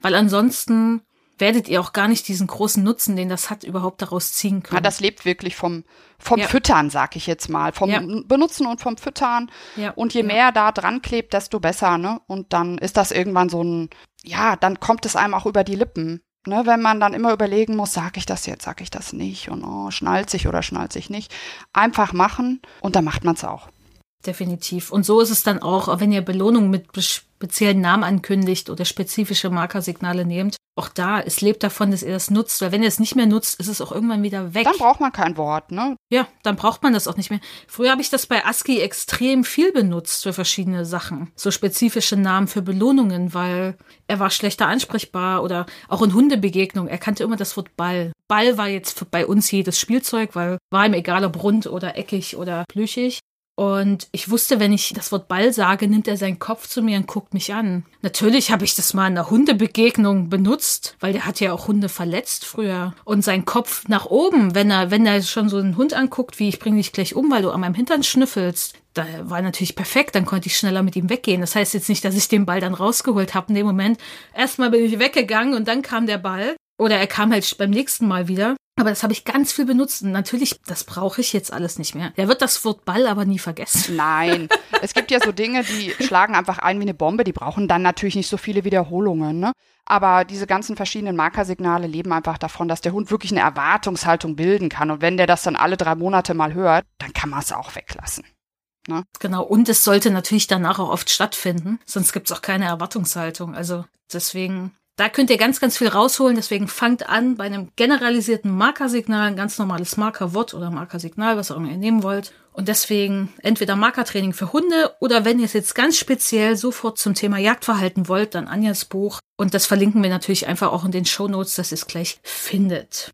Speaker 1: weil ansonsten werdet ihr auch gar nicht diesen großen Nutzen, den das hat, überhaupt daraus ziehen können. Ja,
Speaker 2: das lebt wirklich vom, vom ja. Füttern, sag ich jetzt mal. Vom ja. Benutzen und vom Füttern. Ja. Und je mehr da dran klebt, desto besser, ne? Und dann ist das irgendwann so ein, ja, dann kommt es einem auch über die Lippen. Ne, wenn man dann immer überlegen muss, sag ich das jetzt, sag ich das nicht und oh, schnallt sich oder schnallt sich nicht. Einfach machen und dann macht man es auch.
Speaker 1: Definitiv. Und so ist es dann auch, wenn ihr Belohnungen mit speziellen Namen ankündigt oder spezifische Markersignale nehmt. Auch da, es lebt davon, dass ihr das nutzt, weil wenn ihr es nicht mehr nutzt, ist es auch irgendwann wieder weg.
Speaker 2: Dann braucht man kein Wort, ne?
Speaker 1: Ja, dann braucht man das auch nicht mehr. Früher habe ich das bei ASCII extrem viel benutzt für verschiedene Sachen. So spezifische Namen für Belohnungen, weil er war schlechter ansprechbar oder auch in Hundebegegnungen. Er kannte immer das Wort Ball. Ball war jetzt bei uns jedes Spielzeug, weil war ihm egal ob rund oder eckig oder plüschig. Und ich wusste, wenn ich das Wort Ball sage, nimmt er seinen Kopf zu mir und guckt mich an. Natürlich habe ich das mal in einer Hundebegegnung benutzt, weil der hat ja auch Hunde verletzt früher. Und sein Kopf nach oben, wenn er, wenn er schon so einen Hund anguckt, wie ich bringe dich gleich um, weil du an meinem Hintern schnüffelst, da war natürlich perfekt, dann konnte ich schneller mit ihm weggehen. Das heißt jetzt nicht, dass ich den Ball dann rausgeholt habe in dem Moment. Erstmal bin ich weggegangen und dann kam der Ball. Oder er kam halt beim nächsten Mal wieder. Aber das habe ich ganz viel benutzt. Und natürlich, das brauche ich jetzt alles nicht mehr. Der wird das Wort Ball aber nie vergessen.
Speaker 2: Nein. es gibt ja so Dinge, die schlagen einfach ein wie eine Bombe. Die brauchen dann natürlich nicht so viele Wiederholungen. Ne? Aber diese ganzen verschiedenen Markersignale leben einfach davon, dass der Hund wirklich eine Erwartungshaltung bilden kann. Und wenn der das dann alle drei Monate mal hört, dann kann man es auch weglassen.
Speaker 1: Ne? Genau, und es sollte natürlich danach auch oft stattfinden, sonst gibt es auch keine Erwartungshaltung. Also deswegen da könnt ihr ganz, ganz viel rausholen. Deswegen fangt an bei einem generalisierten Markersignal, ein ganz normales Markerwort oder Markersignal, was auch immer ihr nehmen wollt. Und deswegen entweder Markertraining für Hunde oder wenn ihr es jetzt ganz speziell sofort zum Thema Jagdverhalten wollt, dann Anjas Buch. Und das verlinken wir natürlich einfach auch in den Show Notes, dass ihr es gleich findet.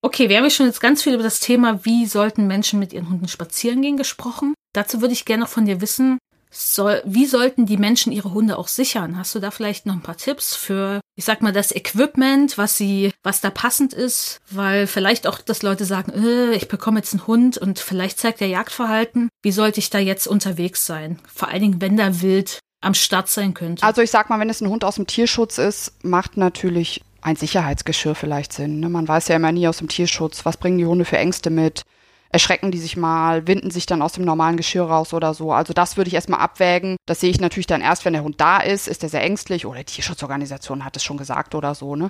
Speaker 1: Okay, wir haben ja schon jetzt ganz viel über das Thema, wie sollten Menschen mit ihren Hunden spazieren gehen, gesprochen. Dazu würde ich gerne noch von dir wissen, soll, wie sollten die Menschen ihre Hunde auch sichern? Hast du da vielleicht noch ein paar Tipps für, ich sag mal, das Equipment, was sie, was da passend ist? Weil vielleicht auch, dass Leute sagen, äh, ich bekomme jetzt einen Hund und vielleicht zeigt der Jagdverhalten. Wie sollte ich da jetzt unterwegs sein? Vor allen Dingen, wenn da wild am Start sein könnte.
Speaker 2: Also ich sag mal, wenn es ein Hund aus dem Tierschutz ist, macht natürlich ein Sicherheitsgeschirr vielleicht Sinn. Ne? Man weiß ja immer nie aus dem Tierschutz, was bringen die Hunde für Ängste mit erschrecken die sich mal, winden sich dann aus dem normalen Geschirr raus oder so. Also das würde ich erstmal abwägen. Das sehe ich natürlich dann erst, wenn der Hund da ist. Ist er sehr ängstlich oder die Tierschutzorganisation hat es schon gesagt oder so, ne?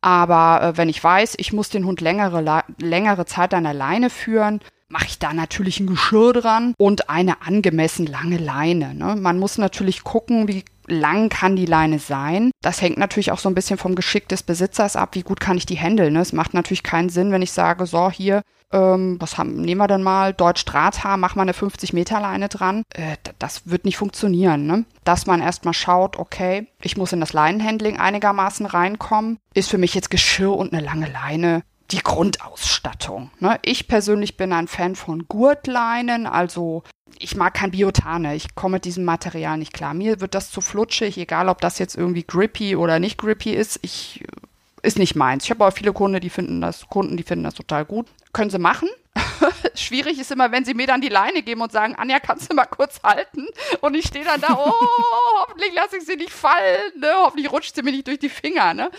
Speaker 2: Aber äh, wenn ich weiß, ich muss den Hund längere, längere Zeit an der Leine führen, mache ich da natürlich ein Geschirr dran und eine angemessen lange Leine. Ne? Man muss natürlich gucken, wie lang kann die Leine sein. Das hängt natürlich auch so ein bisschen vom Geschick des Besitzers ab, wie gut kann ich die handeln. Ne? Es macht natürlich keinen Sinn, wenn ich sage, so hier, ähm, was haben, nehmen wir denn mal? Deutsch Drahthaar, mach mal eine 50 Meter Leine dran. Äh, das wird nicht funktionieren, ne? Dass man erstmal schaut, okay, ich muss in das Leinenhandling einigermaßen reinkommen. Ist für mich jetzt Geschirr und eine lange Leine die Grundausstattung. Ne? Ich persönlich bin ein Fan von Gurtleinen, also ich mag kein Biotane. Ich komme mit diesem Material nicht klar. Mir wird das zu flutschig, egal ob das jetzt irgendwie grippy oder nicht grippy ist. Ich ist nicht meins. Ich habe aber viele Kunden, die finden das, Kunden, die finden das total gut. Können sie machen. Schwierig ist immer, wenn sie mir dann die Leine geben und sagen, Anja, kannst du mal kurz halten? Und ich stehe dann da, oh, hoffentlich lasse ich sie nicht fallen, ne? Hoffentlich rutscht sie mir nicht durch die Finger, ne?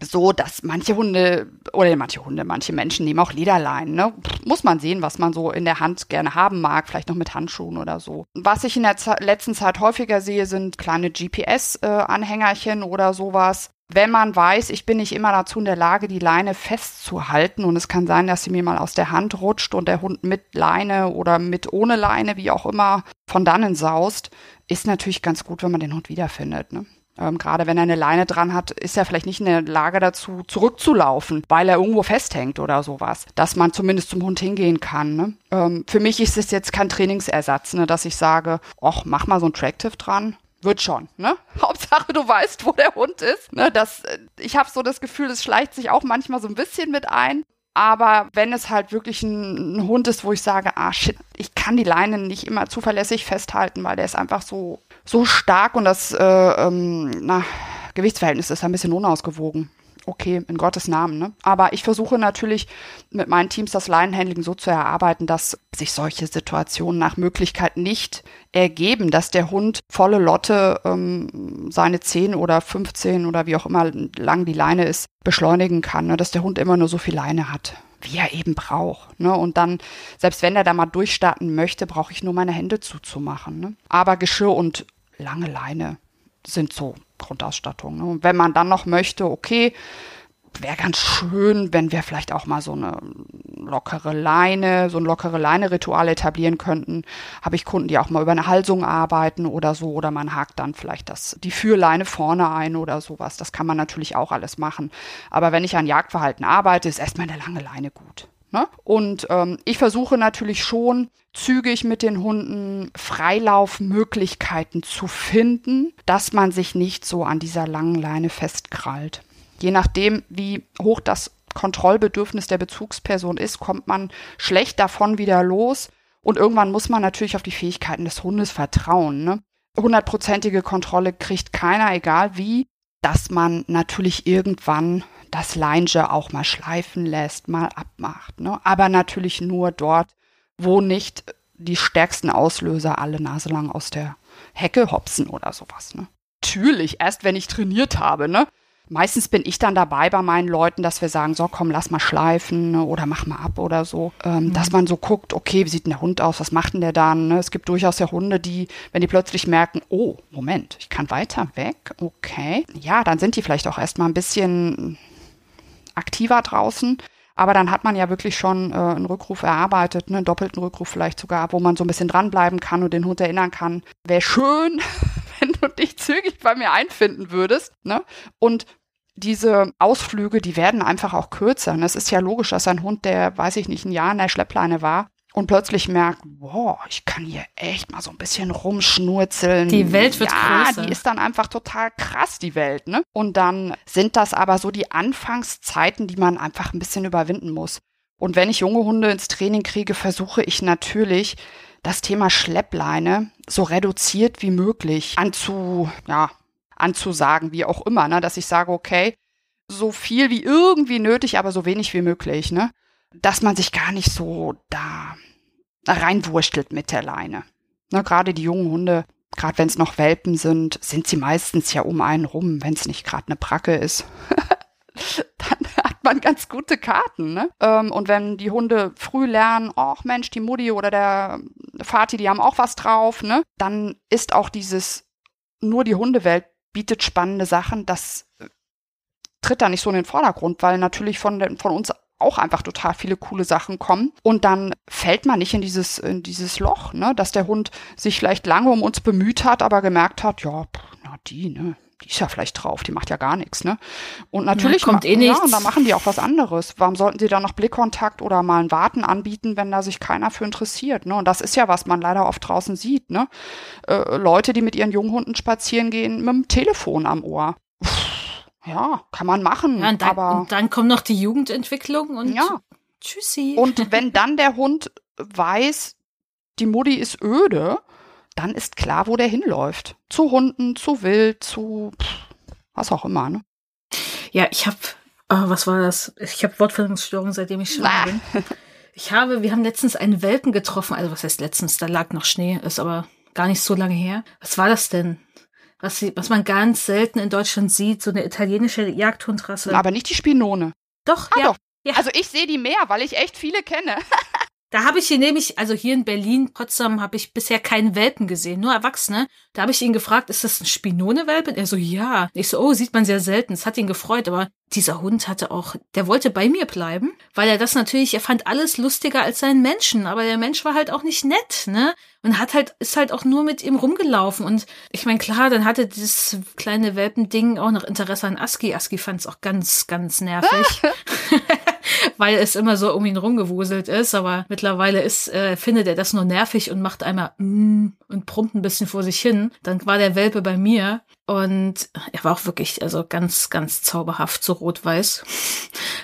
Speaker 2: So, dass manche Hunde, oder manche Hunde, manche Menschen nehmen auch Lederleinen, ne? Muss man sehen, was man so in der Hand gerne haben mag, vielleicht noch mit Handschuhen oder so. Was ich in der letzten Zeit häufiger sehe, sind kleine GPS-Anhängerchen äh, oder sowas wenn man weiß, ich bin nicht immer dazu in der Lage, die Leine festzuhalten und es kann sein, dass sie mir mal aus der Hand rutscht und der Hund mit Leine oder mit ohne Leine, wie auch immer, von dannen saust, ist natürlich ganz gut, wenn man den Hund wiederfindet. Ne? Ähm, Gerade wenn er eine Leine dran hat, ist er vielleicht nicht in der Lage dazu, zurückzulaufen, weil er irgendwo festhängt oder sowas. Dass man zumindest zum Hund hingehen kann. Ne? Ähm, für mich ist es jetzt kein Trainingsersatz, ne, dass ich sage, ach, mach mal so ein Tractive dran wird schon, ne? Hauptsache du weißt, wo der Hund ist. Ne? Das, äh, ich habe so das Gefühl, es schleicht sich auch manchmal so ein bisschen mit ein. Aber wenn es halt wirklich ein, ein, Hund ist, wo ich sage, ah shit, ich kann die Leine nicht immer zuverlässig festhalten, weil der ist einfach so, so stark und das äh, ähm, na, Gewichtsverhältnis ist ein bisschen unausgewogen okay, in Gottes Namen. Ne? Aber ich versuche natürlich mit meinen Teams das Leinenhandling so zu erarbeiten, dass sich solche Situationen nach Möglichkeit nicht ergeben, dass der Hund volle Lotte ähm, seine 10 oder 15 oder wie auch immer lang die Leine ist, beschleunigen kann, ne? dass der Hund immer nur so viel Leine hat wie er eben braucht. Ne? Und dann, selbst wenn er da mal durchstarten möchte, brauche ich nur meine Hände zuzumachen. Ne? Aber Geschirr und lange Leine sind so Grundausstattung. Ne? Und wenn man dann noch möchte, okay, wäre ganz schön, wenn wir vielleicht auch mal so eine lockere Leine, so ein lockere Leine-Ritual etablieren könnten. Habe ich Kunden, die auch mal über eine Halsung arbeiten oder so, oder man hakt dann vielleicht das, die Führleine vorne ein oder sowas. Das kann man natürlich auch alles machen. Aber wenn ich an Jagdverhalten arbeite, ist erstmal eine lange Leine gut. Ne? Und ähm, ich versuche natürlich schon zügig mit den Hunden Freilaufmöglichkeiten zu finden, dass man sich nicht so an dieser langen Leine festkrallt. Je nachdem, wie hoch das Kontrollbedürfnis der Bezugsperson ist, kommt man schlecht davon wieder los. Und irgendwann muss man natürlich auf die Fähigkeiten des Hundes vertrauen. Ne? Hundertprozentige Kontrolle kriegt keiner, egal wie, dass man natürlich irgendwann das Leinge auch mal schleifen lässt, mal abmacht. Ne? Aber natürlich nur dort, wo nicht die stärksten Auslöser alle naselang aus der Hecke hopsen oder sowas. Ne? Natürlich, erst wenn ich trainiert habe, ne? Meistens bin ich dann dabei bei meinen Leuten, dass wir sagen, so komm, lass mal schleifen ne, oder mach mal ab oder so. Ähm, mhm. Dass man so guckt, okay, wie sieht denn der Hund aus, was macht denn der dann? Ne? Es gibt durchaus ja Hunde, die, wenn die plötzlich merken, oh, Moment, ich kann weiter weg, okay. Ja, dann sind die vielleicht auch erstmal ein bisschen aktiver draußen. Aber dann hat man ja wirklich schon äh, einen Rückruf erarbeitet, ne, einen doppelten Rückruf vielleicht sogar, wo man so ein bisschen dranbleiben kann und den Hund erinnern kann. Wäre schön, wenn du dich zügig bei mir einfinden würdest. Ne? Und diese Ausflüge, die werden einfach auch kürzer. Es ist ja logisch, dass ein Hund, der, weiß ich nicht, ein Jahr in der Schleppleine war, und plötzlich merkt, wow, ich kann hier echt mal so ein bisschen rumschnurzeln.
Speaker 1: Die Welt wird
Speaker 2: ja,
Speaker 1: größer.
Speaker 2: die ist dann einfach total krass, die Welt, ne? Und dann sind das aber so die Anfangszeiten, die man einfach ein bisschen überwinden muss. Und wenn ich junge Hunde ins Training kriege, versuche ich natürlich, das Thema Schleppleine so reduziert wie möglich anzu, ja, anzusagen, wie auch immer, ne? Dass ich sage, okay, so viel wie irgendwie nötig, aber so wenig wie möglich, ne? Dass man sich gar nicht so da reinwurstelt mit der Leine. Ne, gerade die jungen Hunde, gerade wenn es noch Welpen sind, sind sie meistens ja um einen rum, wenn es nicht gerade eine Bracke ist. dann hat man ganz gute Karten. Ne? Ähm, und wenn die Hunde früh lernen, ach Mensch, die Mutti oder der Vati, die haben auch was drauf, ne? dann ist auch dieses, nur die Hundewelt bietet spannende Sachen, das äh, tritt da nicht so in den Vordergrund, weil natürlich von, den, von uns auch einfach total viele coole Sachen kommen. Und dann fällt man nicht in dieses, in dieses Loch, ne, dass der Hund sich vielleicht lange um uns bemüht hat, aber gemerkt hat, ja, pff, na die, ne, die ist ja vielleicht drauf, die macht ja gar nichts, ne? Und natürlich
Speaker 1: ja, kommt eh nichts.
Speaker 2: Ja, und da machen die auch was anderes. Warum sollten sie dann noch Blickkontakt oder mal ein Warten anbieten, wenn da sich keiner für interessiert, ne? Und das ist ja, was man leider oft draußen sieht, ne? Äh, Leute, die mit ihren Junghunden spazieren gehen, mit dem Telefon am Ohr. Pff ja, kann man machen. Ja,
Speaker 1: und dann,
Speaker 2: aber
Speaker 1: und dann kommt noch die Jugendentwicklung und
Speaker 2: ja.
Speaker 1: tschüssi.
Speaker 2: Und wenn dann der Hund weiß, die Mutti ist öde, dann ist klar, wo der hinläuft. Zu Hunden, zu Wild, zu was auch immer, ne?
Speaker 1: Ja, ich habe, oh, was war das? Ich habe Wortfindungsstörungen, seitdem ich schon bin. Ich habe, wir haben letztens einen Welpen getroffen, also was heißt letztens, da lag noch Schnee, ist aber gar nicht so lange her. Was war das denn? Was, sie, was man ganz selten in Deutschland sieht, so eine italienische Jagdhundrasse.
Speaker 2: Aber nicht die Spinone.
Speaker 1: Doch,
Speaker 2: ah,
Speaker 1: ja.
Speaker 2: doch.
Speaker 1: Ja.
Speaker 2: Also ich sehe die mehr, weil ich echt viele kenne.
Speaker 1: Da habe ich hier nämlich, also hier in Berlin, Potsdam, habe ich bisher keinen Welpen gesehen, nur Erwachsene. Da habe ich ihn gefragt, ist das ein Spinone-Welpe? Er so, ja. Ich so, oh, sieht man sehr selten. Es hat ihn gefreut, aber dieser Hund hatte auch, der wollte bei mir bleiben, weil er das natürlich, er fand alles lustiger als seinen Menschen, aber der Mensch war halt auch nicht nett, ne? Und hat halt, ist halt auch nur mit ihm rumgelaufen. Und ich meine, klar, dann hatte dieses kleine Welpending auch noch Interesse an Aski. Aski fand es auch ganz, ganz nervig. weil es immer so um ihn rumgewuselt ist. Aber mittlerweile ist, äh, findet er das nur nervig und macht einmal mm und brummt ein bisschen vor sich hin. Dann war der Welpe bei mir und er war auch wirklich, also ganz, ganz zauberhaft, so rot-weiß.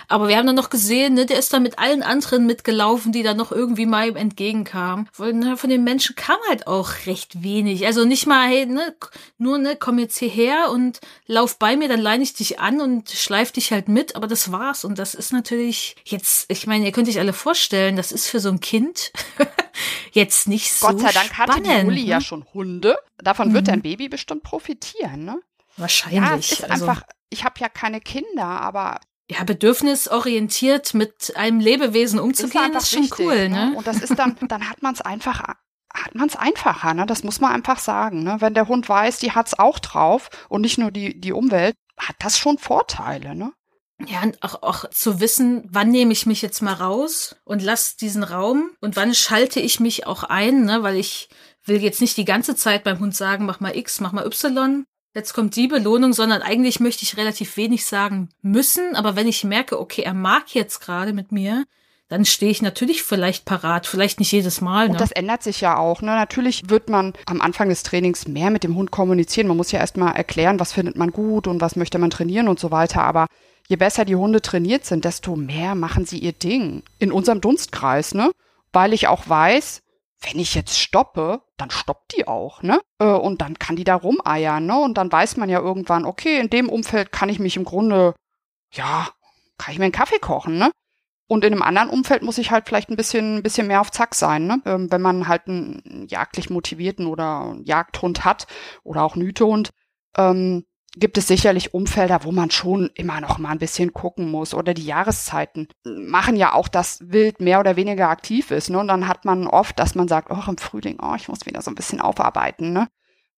Speaker 1: Aber wir haben dann noch gesehen, ne, der ist dann mit allen anderen mitgelaufen, die dann noch irgendwie mal ihm entgegenkamen. Von, ne, von den Menschen kam halt auch recht wenig. Also nicht mal, hey, ne, nur, ne, komm jetzt hierher und lauf bei mir, dann leine ich dich an und schleif dich halt mit. Aber das war's. Und das ist natürlich jetzt, ich meine, ihr könnt euch alle vorstellen, das ist für so ein Kind jetzt nicht so
Speaker 2: Gott sei Dank
Speaker 1: spannend,
Speaker 2: hatte die Uli
Speaker 1: ne?
Speaker 2: ja schon Hunde. Davon
Speaker 1: Mhm.
Speaker 2: wird dein Baby bestimmt profitieren, ne?
Speaker 1: Wahrscheinlich.
Speaker 2: Ja, es ist
Speaker 1: also,
Speaker 2: einfach, ich habe ja keine Kinder, aber
Speaker 1: ja, bedürfnisorientiert mit einem Lebewesen
Speaker 2: ist
Speaker 1: umzugehen,
Speaker 2: einfach
Speaker 1: ist schon
Speaker 2: wichtig,
Speaker 1: cool, ne?
Speaker 2: Und das ist dann, dann hat man es einfach, hat man es einfacher, ne? Das muss man einfach sagen, ne? Wenn der Hund weiß, die hat's auch drauf und nicht nur die, die Umwelt, hat das schon Vorteile, ne?
Speaker 1: Ja, und auch, auch zu wissen, wann nehme ich mich jetzt mal raus und lass diesen Raum und wann schalte ich mich auch ein, ne? Weil ich will jetzt nicht die ganze Zeit beim Hund sagen, mach mal X, mach mal Y. Jetzt kommt die Belohnung, sondern eigentlich möchte ich relativ wenig sagen müssen. Aber wenn ich merke, okay, er mag jetzt gerade mit mir, dann stehe ich natürlich vielleicht parat, vielleicht nicht jedes Mal.
Speaker 2: Und
Speaker 1: Ne?
Speaker 2: das ändert sich ja auch. Ne? Natürlich wird man am Anfang des Trainings mehr mit dem Hund kommunizieren. Man muss ja erstmal erklären, was findet man gut und was möchte man trainieren und so weiter. Aber je besser die Hunde trainiert sind, desto mehr machen sie ihr Ding. In unserem Dunstkreis, ne? Weil ich auch weiß, wenn ich jetzt stoppe, dann stoppt die auch, ne? Äh, Und dann kann die da rumeiern, ne? Und dann weiß man ja irgendwann, okay, in dem Umfeld kann ich mich im Grunde, ja, kann ich mir einen Kaffee kochen, ne? Und in einem anderen Umfeld muss ich halt vielleicht ein bisschen, ein bisschen mehr auf Zack sein, ne? Ähm, wenn man halt einen jagdlich motivierten oder einen Jagdhund hat oder auch einen Hütehund, ähm, gibt es sicherlich Umfelder, wo man schon immer noch mal ein bisschen gucken muss. Oder die Jahreszeiten machen ja auch, dass Wild mehr oder weniger aktiv ist. Ne? Und dann hat man oft, dass man sagt, oh, im Frühling, oh, ich muss wieder so ein bisschen aufarbeiten. Ne?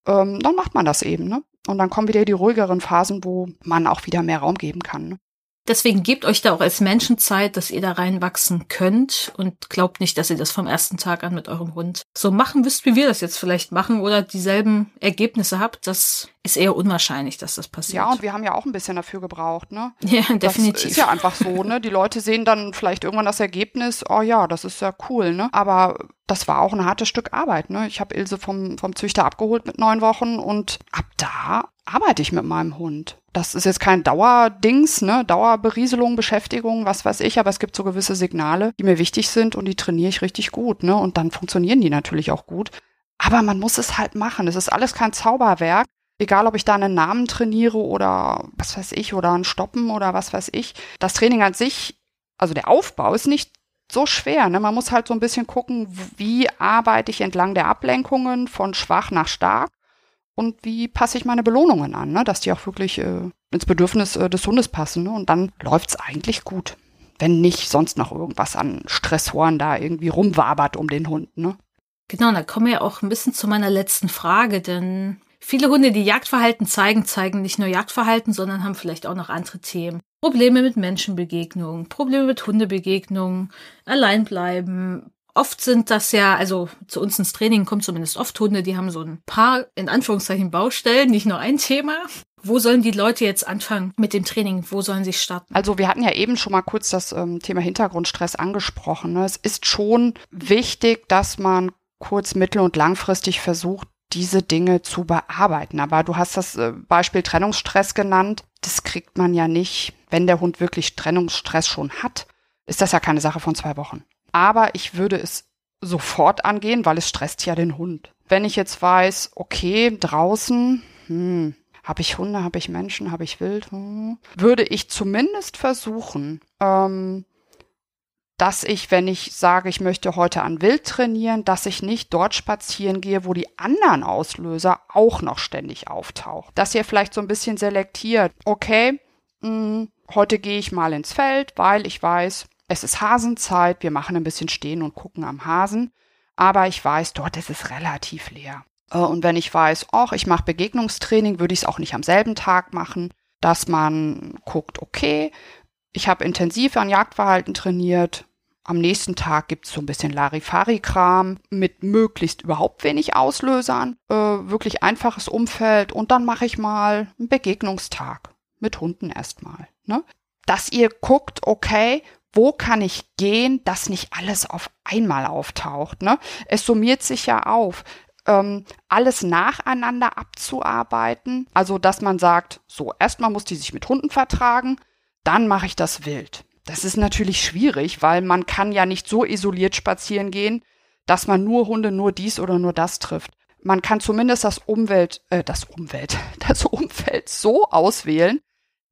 Speaker 2: Ähm, dann macht man das eben. Ne? Und dann kommen wieder die ruhigeren Phasen, wo man auch wieder mehr Raum geben kann. Ne?
Speaker 1: Deswegen gebt euch da auch als Menschen Zeit, dass ihr da reinwachsen könnt und glaubt nicht, dass ihr das vom ersten Tag an mit eurem Hund so machen wisst, wie wir das jetzt vielleicht machen oder dieselben Ergebnisse habt. Das ist eher unwahrscheinlich, dass das passiert.
Speaker 2: Ja, und wir haben ja auch ein bisschen dafür gebraucht, ne?
Speaker 1: Ja, definitiv.
Speaker 2: Das ist ja einfach so, ne? Die Leute sehen dann vielleicht irgendwann das Ergebnis, oh ja, das ist ja cool, ne? Aber das war auch ein hartes Stück Arbeit, ne? Ich habe Ilse vom, vom Züchter abgeholt mit neun Wochen und ab da arbeite ich mit meinem Hund. Das ist jetzt kein Dauerdings, ne? Dauerberieselung, Beschäftigung, was weiß ich, aber es gibt so gewisse Signale, die mir wichtig sind und die trainiere ich richtig gut, ne? Und dann funktionieren die natürlich auch gut. Aber man muss es halt machen. Es ist alles kein Zauberwerk. Egal, ob ich da einen Namen trainiere oder was weiß ich, oder ein Stoppen oder was weiß ich. Das Training an sich, also der Aufbau ist nicht so schwer. Ne? Man muss halt so ein bisschen gucken, wie arbeite ich entlang der Ablenkungen von schwach nach stark und wie passe ich meine Belohnungen an, ne? dass die auch wirklich äh, ins Bedürfnis äh, des Hundes passen. Ne? Und dann läuft's eigentlich gut. Wenn nicht sonst noch irgendwas an Stressoren da irgendwie rumwabert um den Hund. Ne?
Speaker 1: Genau, da kommen wir auch ein bisschen zu meiner letzten Frage, denn Viele Hunde, die Jagdverhalten zeigen, zeigen nicht nur Jagdverhalten, sondern haben vielleicht auch noch andere Themen. Probleme mit Menschenbegegnungen, Probleme mit Hundebegegnungen, Alleinbleiben. Oft sind das ja, also zu uns ins Training kommen zumindest oft Hunde, die haben so ein paar, in Anführungszeichen, Baustellen, nicht nur ein Thema. Wo sollen die Leute jetzt anfangen mit dem Training? Wo sollen sie starten?
Speaker 2: Also wir hatten ja eben schon mal kurz das ähm, Thema Hintergrundstress angesprochen. Ne? Es ist schon wichtig, dass man kurz-, mittel- und langfristig versucht, diese Dinge zu bearbeiten. Aber du hast das äh, Beispiel Trennungsstress genannt. Das kriegt man ja nicht, wenn der Hund wirklich Trennungsstress schon hat, ist das ja keine Sache von zwei Wochen. Aber ich würde es sofort angehen, weil es stresst ja den Hund. Wenn ich jetzt weiß, okay, draußen, hm, habe ich Hunde, habe ich Menschen, habe ich Wild, hm, würde ich zumindest versuchen, ähm, dass ich, wenn ich sage, ich möchte heute an Wild trainieren, dass ich nicht dort spazieren gehe, wo die anderen Auslöser auch noch ständig auftauchen. Dass ihr vielleicht so ein bisschen selektiert, okay, mh, hm, heute gehe ich mal ins Feld, weil ich weiß, es ist Hasenzeit, wir machen ein bisschen stehen und gucken am Hasen, aber ich weiß, dort ist es relativ leer. Äh, und wenn ich weiß, ach, ich mache Begegnungstraining, würde ich es auch nicht am selben Tag machen, dass man guckt, okay, ich habe intensiv an Jagdverhalten trainiert. Am nächsten Tag gibt's so ein bisschen Larifari-Kram mit möglichst überhaupt wenig Auslösern. Äh, wirklich einfaches Umfeld. Und dann mache ich mal einen Begegnungstag mit Hunden erstmal. Ne? Dass ihr guckt, okay, wo kann ich gehen, dass nicht alles auf einmal auftaucht. Ne? Es summiert sich ja auf. Ähm, alles nacheinander abzuarbeiten. Also, dass man sagt, so, erstmal muss die sich mit Hunden vertragen, dann mache ich das wild. Das ist natürlich schwierig, weil man kann ja nicht so isoliert spazieren gehen, dass man nur Hunde, nur dies oder nur das trifft. Man kann zumindest das Umwelt, äh, das Umwelt, das Umfeld so auswählen,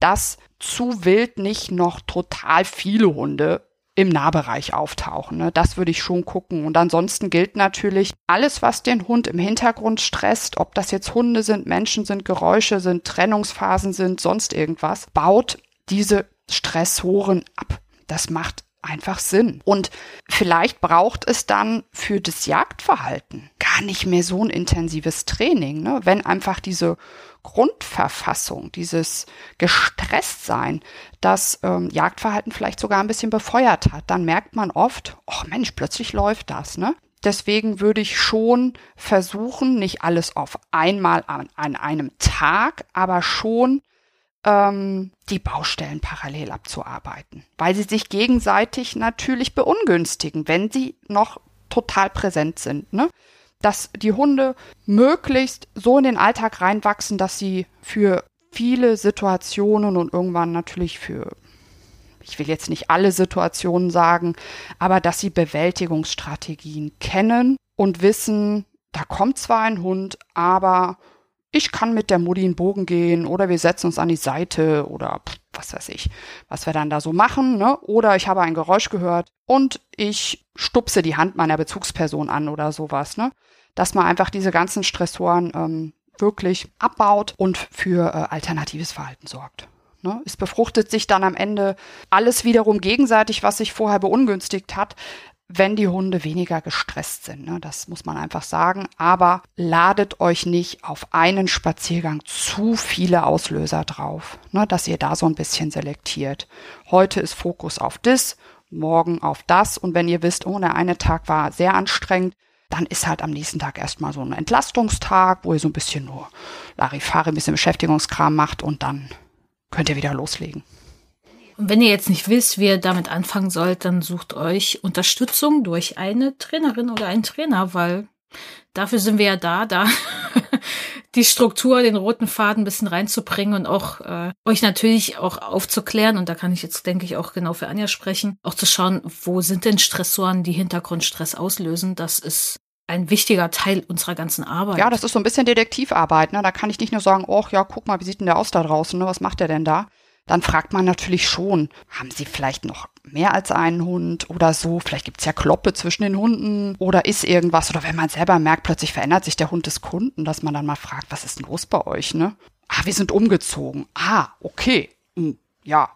Speaker 2: dass zu wild nicht noch total viele Hunde im Nahbereich auftauchen. Ne? Das würde ich schon gucken. Und ansonsten gilt natürlich, alles, was den Hund im Hintergrund stresst, ob das jetzt Hunde sind, Menschen sind, Geräusche sind, Trennungsphasen sind, sonst irgendwas, baut diese Stressoren ab. Das macht einfach Sinn. Und vielleicht braucht es dann für das Jagdverhalten gar nicht mehr so ein intensives Training, ne? wenn einfach diese Grundverfassung, dieses Gestresstsein, das ähm, Jagdverhalten vielleicht sogar ein bisschen befeuert hat, dann merkt man oft, oh Mensch, plötzlich läuft das, ne? Deswegen würde ich schon versuchen, nicht alles auf einmal an, an einem Tag, aber schon ähm, die Baustellen parallel abzuarbeiten, weil sie sich gegenseitig natürlich beungünstigen, wenn sie noch total präsent sind. Ne? Dass die Hunde möglichst so in den Alltag reinwachsen, dass sie für viele Situationen und irgendwann natürlich für, ich will jetzt nicht alle Situationen sagen, aber dass sie Bewältigungsstrategien kennen und wissen, da kommt zwar ein Hund, aber ich kann mit der Mutti einen Bogen gehen oder wir setzen uns an die Seite oder was weiß ich, was wir dann da so machen, ne? Oder ich habe ein Geräusch gehört und ich stupse die Hand meiner Bezugsperson an oder sowas, ne? Dass man einfach diese ganzen Stressoren ähm, wirklich abbaut und für äh, alternatives Verhalten sorgt. Ne? Es befruchtet sich dann am Ende alles wiederum gegenseitig, was sich vorher beungünstigt hat, wenn die Hunde weniger gestresst sind. Ne? Das muss man einfach sagen. Aber ladet euch nicht auf einen Spaziergang zu viele Auslöser drauf, ne? dass ihr da so ein bisschen selektiert. Heute ist Fokus auf das, morgen auf das. Und wenn ihr wisst, oh, der eine Tag war sehr anstrengend, dann ist halt am nächsten Tag erstmal so ein Entlastungstag, wo ihr so ein bisschen nur Larifari, ein bisschen Beschäftigungskram macht und dann könnt ihr wieder loslegen.
Speaker 1: Wenn ihr jetzt nicht wisst, wie ihr damit anfangen sollt, dann sucht euch Unterstützung durch eine Trainerin oder einen Trainer, weil dafür sind wir ja da, da die Struktur, den roten Faden ein bisschen reinzubringen und auch äh, euch natürlich auch aufzuklären. Und da kann ich jetzt, denke ich, auch genau für Anja sprechen, auch zu schauen, wo sind denn Stressoren, die Hintergrundstress auslösen. Das ist ein wichtiger Teil unserer ganzen Arbeit.
Speaker 2: Ja, das ist so ein bisschen Detektivarbeit. Ne? Da kann ich nicht nur sagen, oh ja, guck mal, wie sieht denn der aus da draußen? Ne? Was macht der denn da? Dann fragt man natürlich schon, haben Sie vielleicht noch mehr als einen Hund oder so? Vielleicht gibt's ja Kloppe zwischen den Hunden oder ist irgendwas? Oder wenn man selber merkt, plötzlich verändert sich der Hund des Kunden, dass man dann mal fragt, was ist denn los bei euch? Ne? Ah, wir sind umgezogen. Ah, okay. Hm, ja,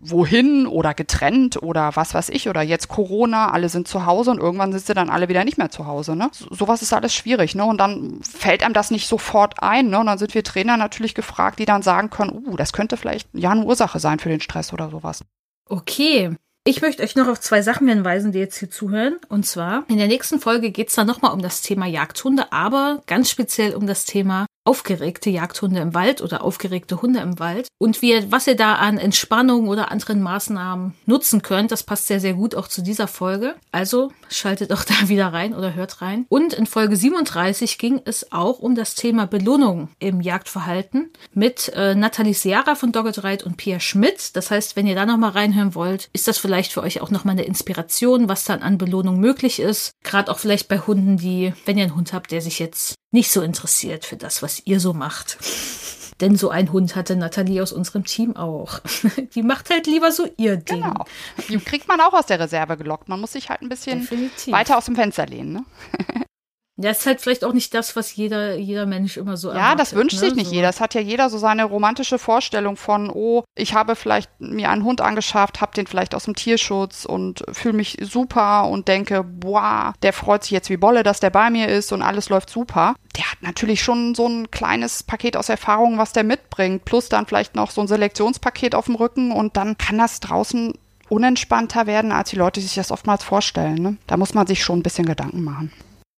Speaker 2: wohin oder getrennt oder was weiß ich oder jetzt Corona, alle sind zu Hause und irgendwann sind sie dann alle wieder nicht mehr zu Hause. Ne? So, sowas ist alles schwierig, ne? Und dann fällt einem das nicht sofort ein, ne? Und dann sind wir Trainer natürlich gefragt, die dann sagen können, uh, das könnte vielleicht ja eine Ursache sein für den Stress oder sowas.
Speaker 1: Okay. Ich möchte euch noch auf zwei Sachen hinweisen, die jetzt hier zuhören. Und zwar, in der nächsten Folge geht es dann nochmal um das Thema Jagdhunde, aber ganz speziell um das Thema aufgeregte Jagdhunde im Wald oder aufgeregte Hunde im Wald. Und wie, was ihr da an Entspannung oder anderen Maßnahmen nutzen könnt, das passt sehr, sehr gut auch zu dieser Folge. Also schaltet auch da wieder rein oder hört rein. Und in Folge 37 ging es auch um das Thema Belohnung im Jagdverhalten mit äh, Nathalie Seara von Dogged Ride und Pia Schmidt. Das heißt, wenn ihr da nochmal reinhören wollt, ist das vielleicht für euch auch nochmal eine Inspiration, was dann an Belohnung möglich ist. Gerade auch vielleicht bei Hunden, die, wenn ihr einen Hund habt, der sich jetzt nicht so interessiert für das, was ihr so macht. Denn so ein Hund hatte Nathalie aus unserem Team auch. Die macht halt lieber so ihr Ding. Genau.
Speaker 2: Die kriegt man auch aus der Reserve gelockt. Man muss sich halt ein bisschen Definitiv. weiter aus dem Fenster lehnen. Ne?
Speaker 1: Ja, ist halt vielleicht auch nicht das, was jeder, jeder Mensch immer so
Speaker 2: Ja, das wünscht ne? sich nicht so. jeder. Es hat ja jeder so seine romantische Vorstellung von, oh, ich habe vielleicht mir einen Hund angeschafft, habe den vielleicht aus dem Tierschutz und fühle mich super und denke, boah, der freut sich jetzt wie Bolle, dass der bei mir ist und alles läuft super. Der hat natürlich schon so ein kleines Paket aus Erfahrungen, was der mitbringt, plus dann vielleicht noch so ein Selektionspaket auf dem Rücken und dann kann das draußen unentspannter werden, als die Leute sich das oftmals vorstellen. Ne? Da muss man sich schon ein bisschen Gedanken machen.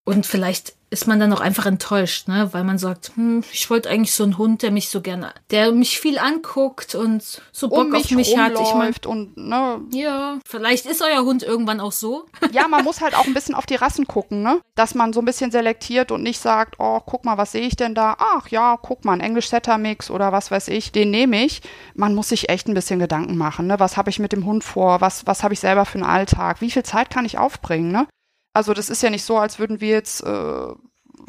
Speaker 1: Und vielleicht ist man dann auch einfach enttäuscht, ne? Weil man sagt, hm, ich wollte eigentlich so einen Hund, der mich so gerne, der mich viel anguckt und so Bock um mich auf mich hat. Ich mein,
Speaker 2: und ne,
Speaker 1: ja, vielleicht ist euer Hund irgendwann auch so.
Speaker 2: Ja, man muss halt auch ein bisschen auf die Rassen gucken, ne? Dass man so ein bisschen selektiert und nicht sagt, oh, guck mal, was sehe ich denn da? Ach ja, guck mal, ein Englisch Setter Mix oder was weiß ich, den nehme ich. Man muss sich echt ein bisschen Gedanken machen, ne? Was habe ich mit dem Hund vor? Was was habe ich selber für einen Alltag? Wie viel Zeit kann ich aufbringen, ne? Also das ist ja nicht so, als würden wir jetzt äh,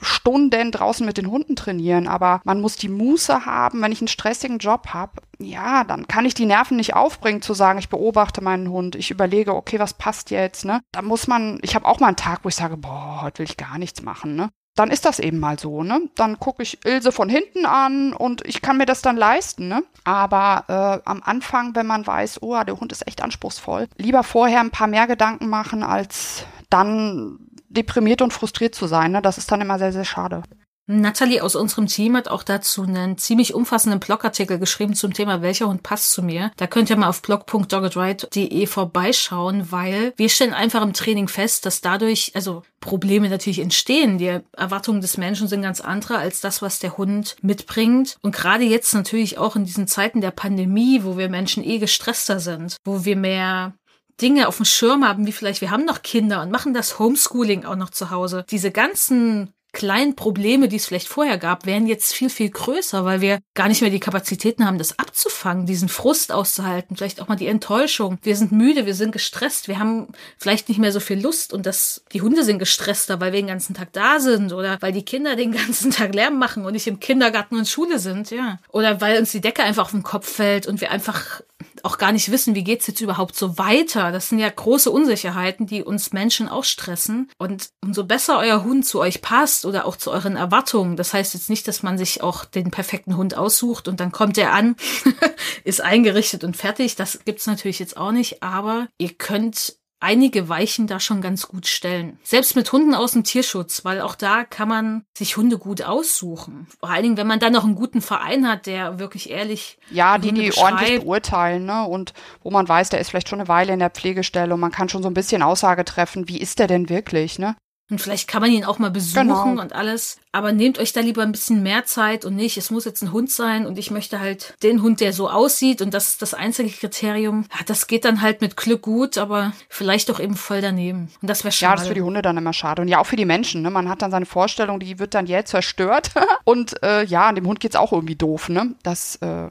Speaker 2: Stunden draußen mit den Hunden trainieren, aber man muss die Muße haben, wenn ich einen stressigen Job habe, ja, dann kann ich die Nerven nicht aufbringen zu sagen, ich beobachte meinen Hund, ich überlege, okay, was passt jetzt, ne? Da muss man, ich habe auch mal einen Tag, wo ich sage, boah, heute will ich gar nichts machen, ne? Dann ist das eben mal so, ne? Dann gucke ich Ilse von hinten an und ich kann mir das dann leisten, ne? Aber äh, am Anfang, wenn man weiß, oh, der Hund ist echt anspruchsvoll, lieber vorher ein paar mehr Gedanken machen, als dann deprimiert und frustriert zu sein. Ne? Das ist dann immer sehr, sehr schade.
Speaker 1: Natalie aus unserem Team hat auch dazu einen ziemlich umfassenden Blogartikel geschrieben zum Thema Welcher Hund passt zu mir. Da könnt ihr mal auf blog.doggedright.de vorbeischauen, weil wir stellen einfach im Training fest, dass dadurch also Probleme natürlich entstehen. Die Erwartungen des Menschen sind ganz andere als das, was der Hund mitbringt. Und gerade jetzt natürlich auch in diesen Zeiten der Pandemie, wo wir Menschen eh gestresster sind, wo wir mehr Dinge auf dem Schirm haben, wie vielleicht wir haben noch Kinder und machen das Homeschooling auch noch zu Hause. Diese ganzen kleinen Probleme, die es vielleicht vorher gab, wären jetzt viel, viel größer, weil wir gar nicht mehr die Kapazitäten haben, das abzufangen, diesen Frust auszuhalten, vielleicht auch mal die Enttäuschung. Wir sind müde, wir sind gestresst, wir haben vielleicht nicht mehr so viel Lust und das, die Hunde sind gestresster, weil wir den ganzen Tag da sind oder weil die Kinder den ganzen Tag Lärm machen und nicht im Kindergarten und Schule sind, ja. Oder weil uns die Decke einfach auf den Kopf fällt und wir einfach auch gar nicht wissen, wie geht's jetzt überhaupt so weiter. Das sind ja große Unsicherheiten, die uns Menschen auch stressen. Und umso besser euer Hund zu euch passt oder auch zu euren Erwartungen, das heißt jetzt nicht, dass man sich auch den perfekten Hund aussucht und dann kommt er an, ist eingerichtet und fertig. Das gibt's natürlich jetzt auch nicht, aber ihr könnt einige Weichen da schon ganz gut stellen. Selbst mit Hunden aus dem Tierschutz, weil auch da kann man sich Hunde gut aussuchen. Vor allen Dingen, wenn man dann noch einen guten Verein hat, der wirklich ehrlich.
Speaker 2: Ja, die, die ordentlich beurteilen, ne? Und wo man weiß, der ist vielleicht schon eine Weile in der Pflegestelle und man kann schon so ein bisschen Aussage treffen, wie ist der denn wirklich, ne?
Speaker 1: Und vielleicht kann man ihn auch mal besuchen genau. und alles. Aber nehmt euch da lieber ein bisschen mehr Zeit und nicht, es muss jetzt ein Hund sein und ich möchte halt den Hund, der so aussieht und das ist das einzige Kriterium. Ja, das geht dann halt mit Glück gut, aber vielleicht doch eben voll daneben. Und das wäre schade.
Speaker 2: Ja, das ist für die Hunde dann immer schade. Und ja, auch für die Menschen. Ne? Man hat dann seine Vorstellung, die wird dann jäh zerstört. und äh, ja, an dem Hund geht's auch irgendwie doof. Ne? Das äh,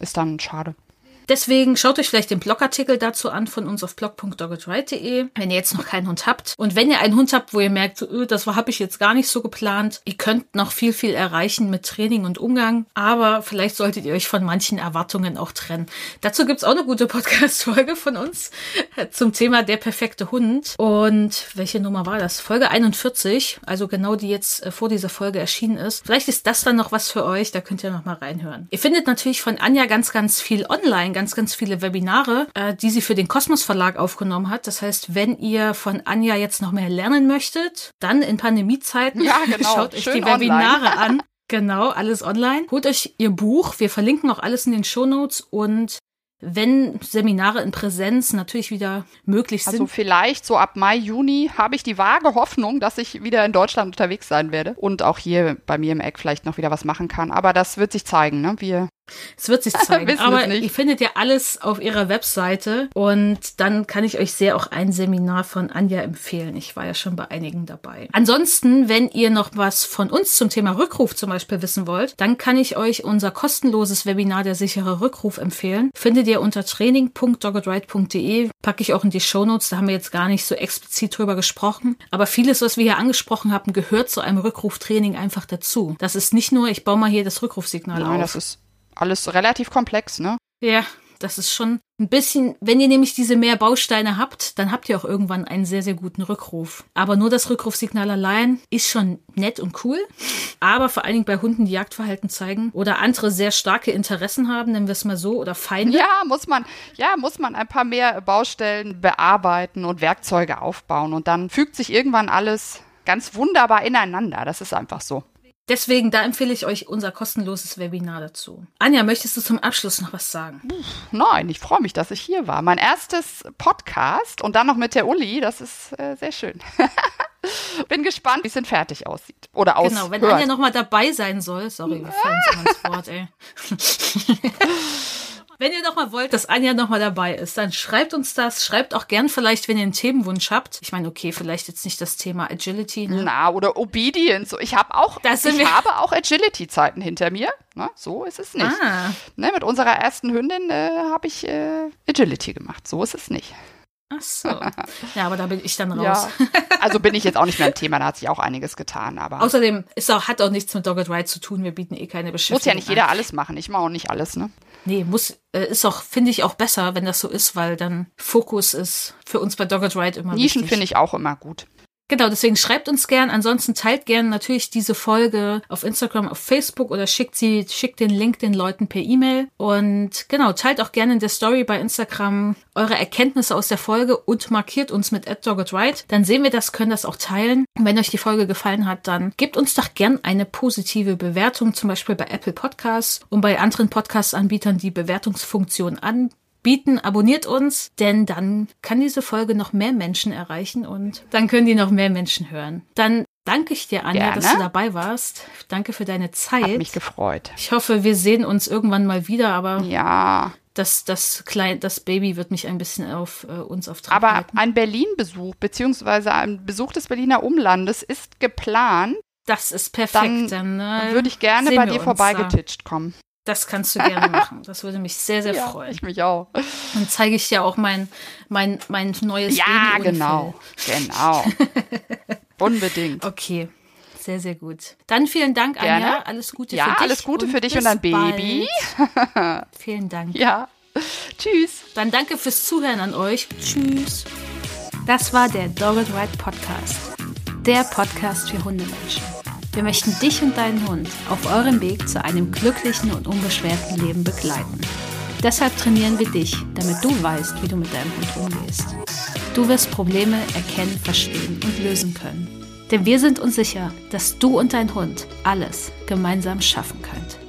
Speaker 2: ist dann schade.
Speaker 1: Deswegen schaut euch vielleicht den Blogartikel dazu an von uns auf blog.doggedright.de, wenn ihr jetzt noch keinen Hund habt. Und wenn ihr einen Hund habt, wo ihr merkt, öh, das habe ich jetzt gar nicht so geplant, ihr könnt noch viel, viel erreichen mit Training und Umgang, aber vielleicht solltet ihr euch von manchen Erwartungen auch trennen. Dazu gibt's auch eine gute Podcast-Folge von uns zum Thema der perfekte Hund. Und welche Nummer war das? Folge 41, also genau die jetzt äh, vor dieser Folge erschienen ist. Vielleicht ist das dann noch was für euch, da könnt ihr noch mal reinhören. Ihr findet natürlich von Anja ganz, ganz viel online, ganz, ganz viele Webinare, äh, die sie für den Kosmos Verlag aufgenommen hat. Das heißt, wenn ihr von Anja jetzt noch mehr lernen möchtet, dann in Pandemiezeiten
Speaker 2: ja, genau.
Speaker 1: schaut euch Schön die Webinare an. Genau, alles online. Holt euch ihr Buch. Wir verlinken auch alles in den Show Notes und wenn Seminare in Präsenz natürlich wieder möglich sind.
Speaker 2: Also vielleicht so ab Mai, Juni habe ich die vage Hoffnung, dass ich wieder in Deutschland unterwegs sein werde und auch hier bei mir im Eck vielleicht noch wieder was machen kann. Aber das wird sich zeigen. Ne? Wir
Speaker 1: es wird sich zeigen. aber ihr findet ja alles auf ihrer Webseite und dann kann ich euch sehr auch ein Seminar von Anja empfehlen. Ich war ja schon bei einigen dabei. Ansonsten, wenn ihr noch was von uns zum Thema Rückruf zum Beispiel wissen wollt, dann kann ich euch unser kostenloses Webinar der sichere Rückruf empfehlen. Findet ihr unter training.doggedright.de. Packe ich auch in die Shownotes. Da haben wir jetzt gar nicht so explizit drüber gesprochen. Aber vieles, was wir hier angesprochen haben, gehört zu einem Rückruftraining einfach dazu. Das ist nicht nur, ich baue mal hier das Rückrufsignal
Speaker 2: Nein,
Speaker 1: auf.
Speaker 2: Das ist alles relativ komplex, ne?
Speaker 1: Ja, das ist schon ein bisschen, wenn ihr nämlich diese mehr Bausteine habt, dann habt ihr auch irgendwann einen sehr, sehr guten Rückruf. Aber nur das Rückrufsignal allein ist schon nett und cool. Aber vor allen Dingen bei Hunden, die Jagdverhalten zeigen oder andere sehr starke Interessen haben, nennen wir es mal so, oder Feinde.
Speaker 2: Ja, muss man, ja, muss man ein paar mehr Baustellen bearbeiten und Werkzeuge aufbauen. Und dann fügt sich irgendwann alles ganz wunderbar ineinander. Das ist einfach so.
Speaker 1: Deswegen, da empfehle ich euch unser kostenloses Webinar dazu. Anja, möchtest du zum Abschluss noch was sagen?
Speaker 2: Nein, ich freue mich, dass ich hier war. Mein erstes Podcast und dann noch mit der Uli, das ist äh, sehr schön. Bin gespannt, wie es denn fertig aussieht. Oder aus.
Speaker 1: Genau, wenn Anja nochmal dabei sein soll. Sorry, wir fallen so ans Wort, ey. Wenn ihr doch mal wollt, dass Anja noch mal dabei ist, dann schreibt uns das. Schreibt auch gern vielleicht, wenn ihr einen Themenwunsch habt. Ich meine, okay, vielleicht jetzt nicht das Thema Agility. Ne?
Speaker 2: Na, oder Obedience. Ich habe auch, ich habe auch Agility-Zeiten hinter mir. Na, so ist es nicht. Ah. Ne, mit unserer ersten Hündin äh, habe ich äh, Agility gemacht. So ist es nicht.
Speaker 1: Ach so. Ja, aber da bin ich dann raus.
Speaker 2: Ja. Also bin ich jetzt auch nicht mehr ein Thema, da hat sich auch einiges getan. Aber
Speaker 1: Außerdem ist auch, hat auch nichts mit Dogged Ride zu tun. Wir bieten eh keine Beschäftigung.
Speaker 2: Muss ja nicht jeder an. alles machen. Ich mache auch nicht alles, ne?
Speaker 1: Nee, muss, äh, ist auch, finde ich auch besser, wenn das so ist, weil dann Fokus ist für uns bei Dogged Ride immer
Speaker 2: Nischen finde ich auch immer gut.
Speaker 1: Genau, deswegen schreibt uns gern. Ansonsten teilt gern natürlich diese Folge auf Instagram, auf Facebook oder schickt sie, schickt den Link den Leuten per E-Mail. Und genau, teilt auch gerne in der Story bei Instagram eure Erkenntnisse aus der Folge und markiert uns mit @doggedright. Dann sehen wir das, können das auch teilen. Und wenn euch die Folge gefallen hat, dann gebt uns doch gern eine positive Bewertung, zum Beispiel bei Apple Podcasts und bei anderen Podcast-Anbietern die Bewertungsfunktion an bieten, abonniert uns, denn dann kann diese Folge noch mehr Menschen erreichen und dann können die noch mehr Menschen hören. Dann danke ich dir, Anja, Gerne. dass du dabei warst. Danke für deine Zeit. Hat
Speaker 2: mich gefreut.
Speaker 1: Ich hoffe, wir sehen uns irgendwann mal wieder, aber
Speaker 2: ja.
Speaker 1: Das, das, Klein, das Baby wird mich ein bisschen auf äh, uns auf
Speaker 2: Trab Aber halten. ein Berlin-Besuch, beziehungsweise ein Besuch des Berliner Umlandes ist geplant.
Speaker 1: Das ist perfekt.
Speaker 2: Dann, dann äh, würde ich gerne bei dir vorbeigetitscht kommen.
Speaker 1: Das kannst du gerne machen. Das würde mich sehr, sehr ja, freuen.
Speaker 2: Ich mich auch.
Speaker 1: Dann zeige ich dir auch mein, mein, mein neues
Speaker 2: Ja, genau. Genau. Unbedingt.
Speaker 1: Okay. Sehr, sehr gut. Dann vielen Dank,
Speaker 2: Gerne.
Speaker 1: Anja. Alles Gute
Speaker 2: ja,
Speaker 1: für dich.
Speaker 2: Ja, alles Gute für dich und dein Baby.
Speaker 1: vielen Dank.
Speaker 2: Ja. Tschüss.
Speaker 1: Dann danke fürs Zuhören an euch. Tschüss. Das war der Dogged Ride Podcast. Der Podcast für Hundemenschen. Wir möchten dich und deinen Hund auf eurem Weg zu einem glücklichen und unbeschwerten Leben begleiten. Deshalb trainieren wir dich, damit du weißt, wie du mit deinem Hund umgehst. Du wirst Probleme erkennen, verstehen und lösen können. Denn wir sind uns sicher, dass du und dein Hund alles gemeinsam schaffen könnt.